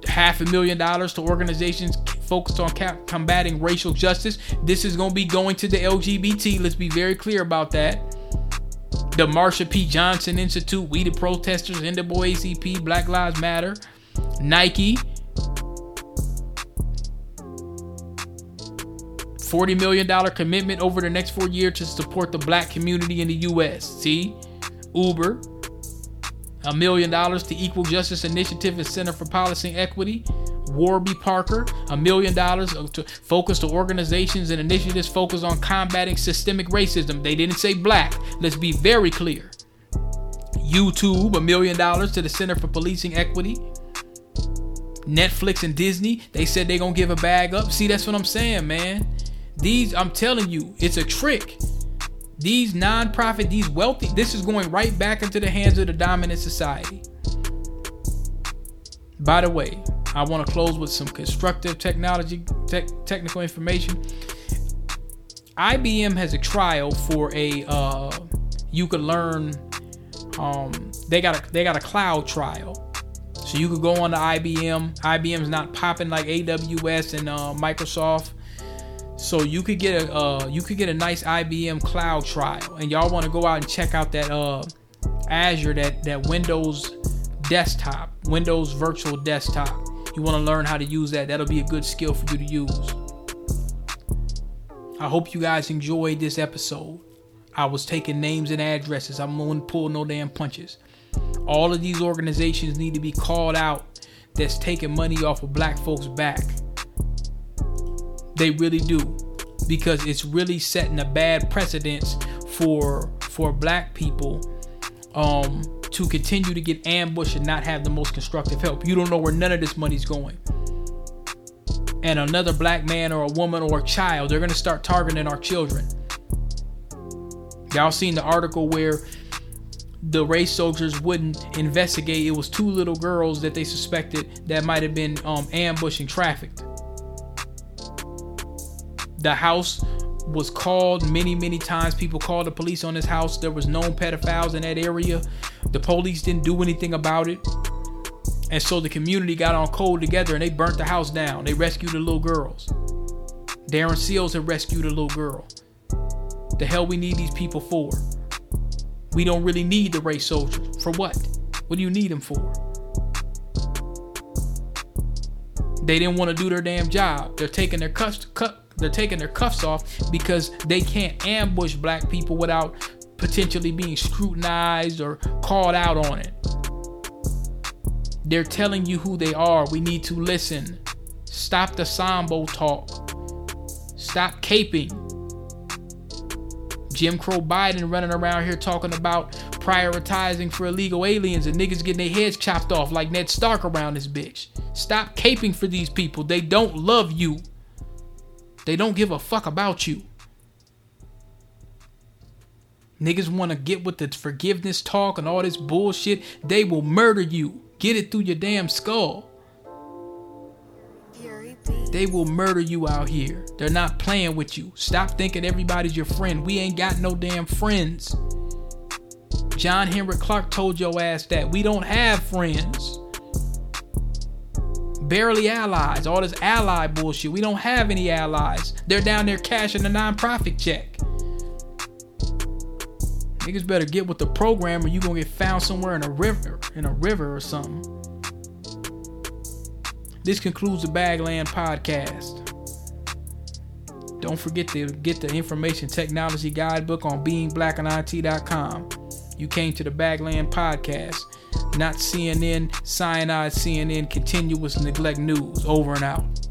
half a million dollars to organizations focused on combating racial justice. This is going to be going to the LGBT. Let's be very clear about that. The Marsha P. Johnson Institute, We the Protesters, NAACP, Black Lives Matter, Nike, $40 million commitment over the next four years to support the black community in the U.S. See? Uber, a million dollars to Equal Justice Initiative and Center for Policing Equity. Warby Parker, a million dollars to focus to organizations and initiatives focused on combating systemic racism. They didn't say black. Let's be very clear. YouTube, a million dollars to the Center for Policing Equity. Netflix and Disney, they said they're gonna give a bag up. See, that's what I'm saying, man. These, I'm telling you, it's a trick. These non-profit, these wealthy, this is going right back into the hands of the dominant society. By the way, I want to close with some constructive technology, tech, technical information. IBM has a trial for a uh, you could learn. Um, they got a they got a cloud trial, so you could go on to IBM. IBM's not popping like AWS and uh, Microsoft. So you could get a uh, you could get a nice IBM cloud trial, and y'all want to go out and check out that uh, Azure that that Windows desktop, Windows Virtual Desktop. You want to learn how to use that. That'll be a good skill for you to use. I hope you guys enjoyed this episode. I was taking names and addresses. I'm going to pull no damn punches. All of these organizations need to be called out that's taking money off of black folks' back. They really do. Because it's really setting a bad precedence for for black people um to continue to get ambushed and not have the most constructive help. You don't know where none of this money's going. And another black man or a woman or a child, they're gonna start targeting our children. Y'all seen the article where the race soldiers wouldn't investigate. It was two little girls that they suspected that might have been um, ambushing trafficked. The house was called many, many times. People called the police on this house. There was known pedophiles in that area. The police didn't do anything about it. And so the community got on cold together and they burnt the house down. They rescued the little girls. Darren Seals had rescued a little girl. The hell we need these people for? We don't really need the race soldiers. For what? What do you need them for? They didn't want to do their damn job. They're taking their cuffs, cut, they're taking their cuffs off because they can't ambush black people without potentially being scrutinized or called out on it. They're telling you who they are. We need to listen. Stop the Sambo talk. Stop caping. Jim Crow Biden running around here talking about prioritizing for illegal aliens and niggas getting their heads chopped off like Ned Stark around this bitch. Stop caping for these people. They don't love you. They don't give a fuck about you. Niggas want to get with the forgiveness talk and all this bullshit. They will murder you. Get it through your damn skull. They will murder you out here. They're not playing with you. Stop thinking everybody's your friend. We ain't got no damn friends. John Henrik Clarke told your ass that we don't have friends. Barely allies. All this ally bullshit. We don't have any allies. They're down there cashing a non-profit check. Niggas better get with the program or you gonna get found somewhere in a river, in a river or something. This concludes the Bagland podcast. Don't forget to get the information technology guidebook on beingblackinit.com. You came to the Bagland podcast, not CNN, cyanide CNN, continuous neglect news. Over and out.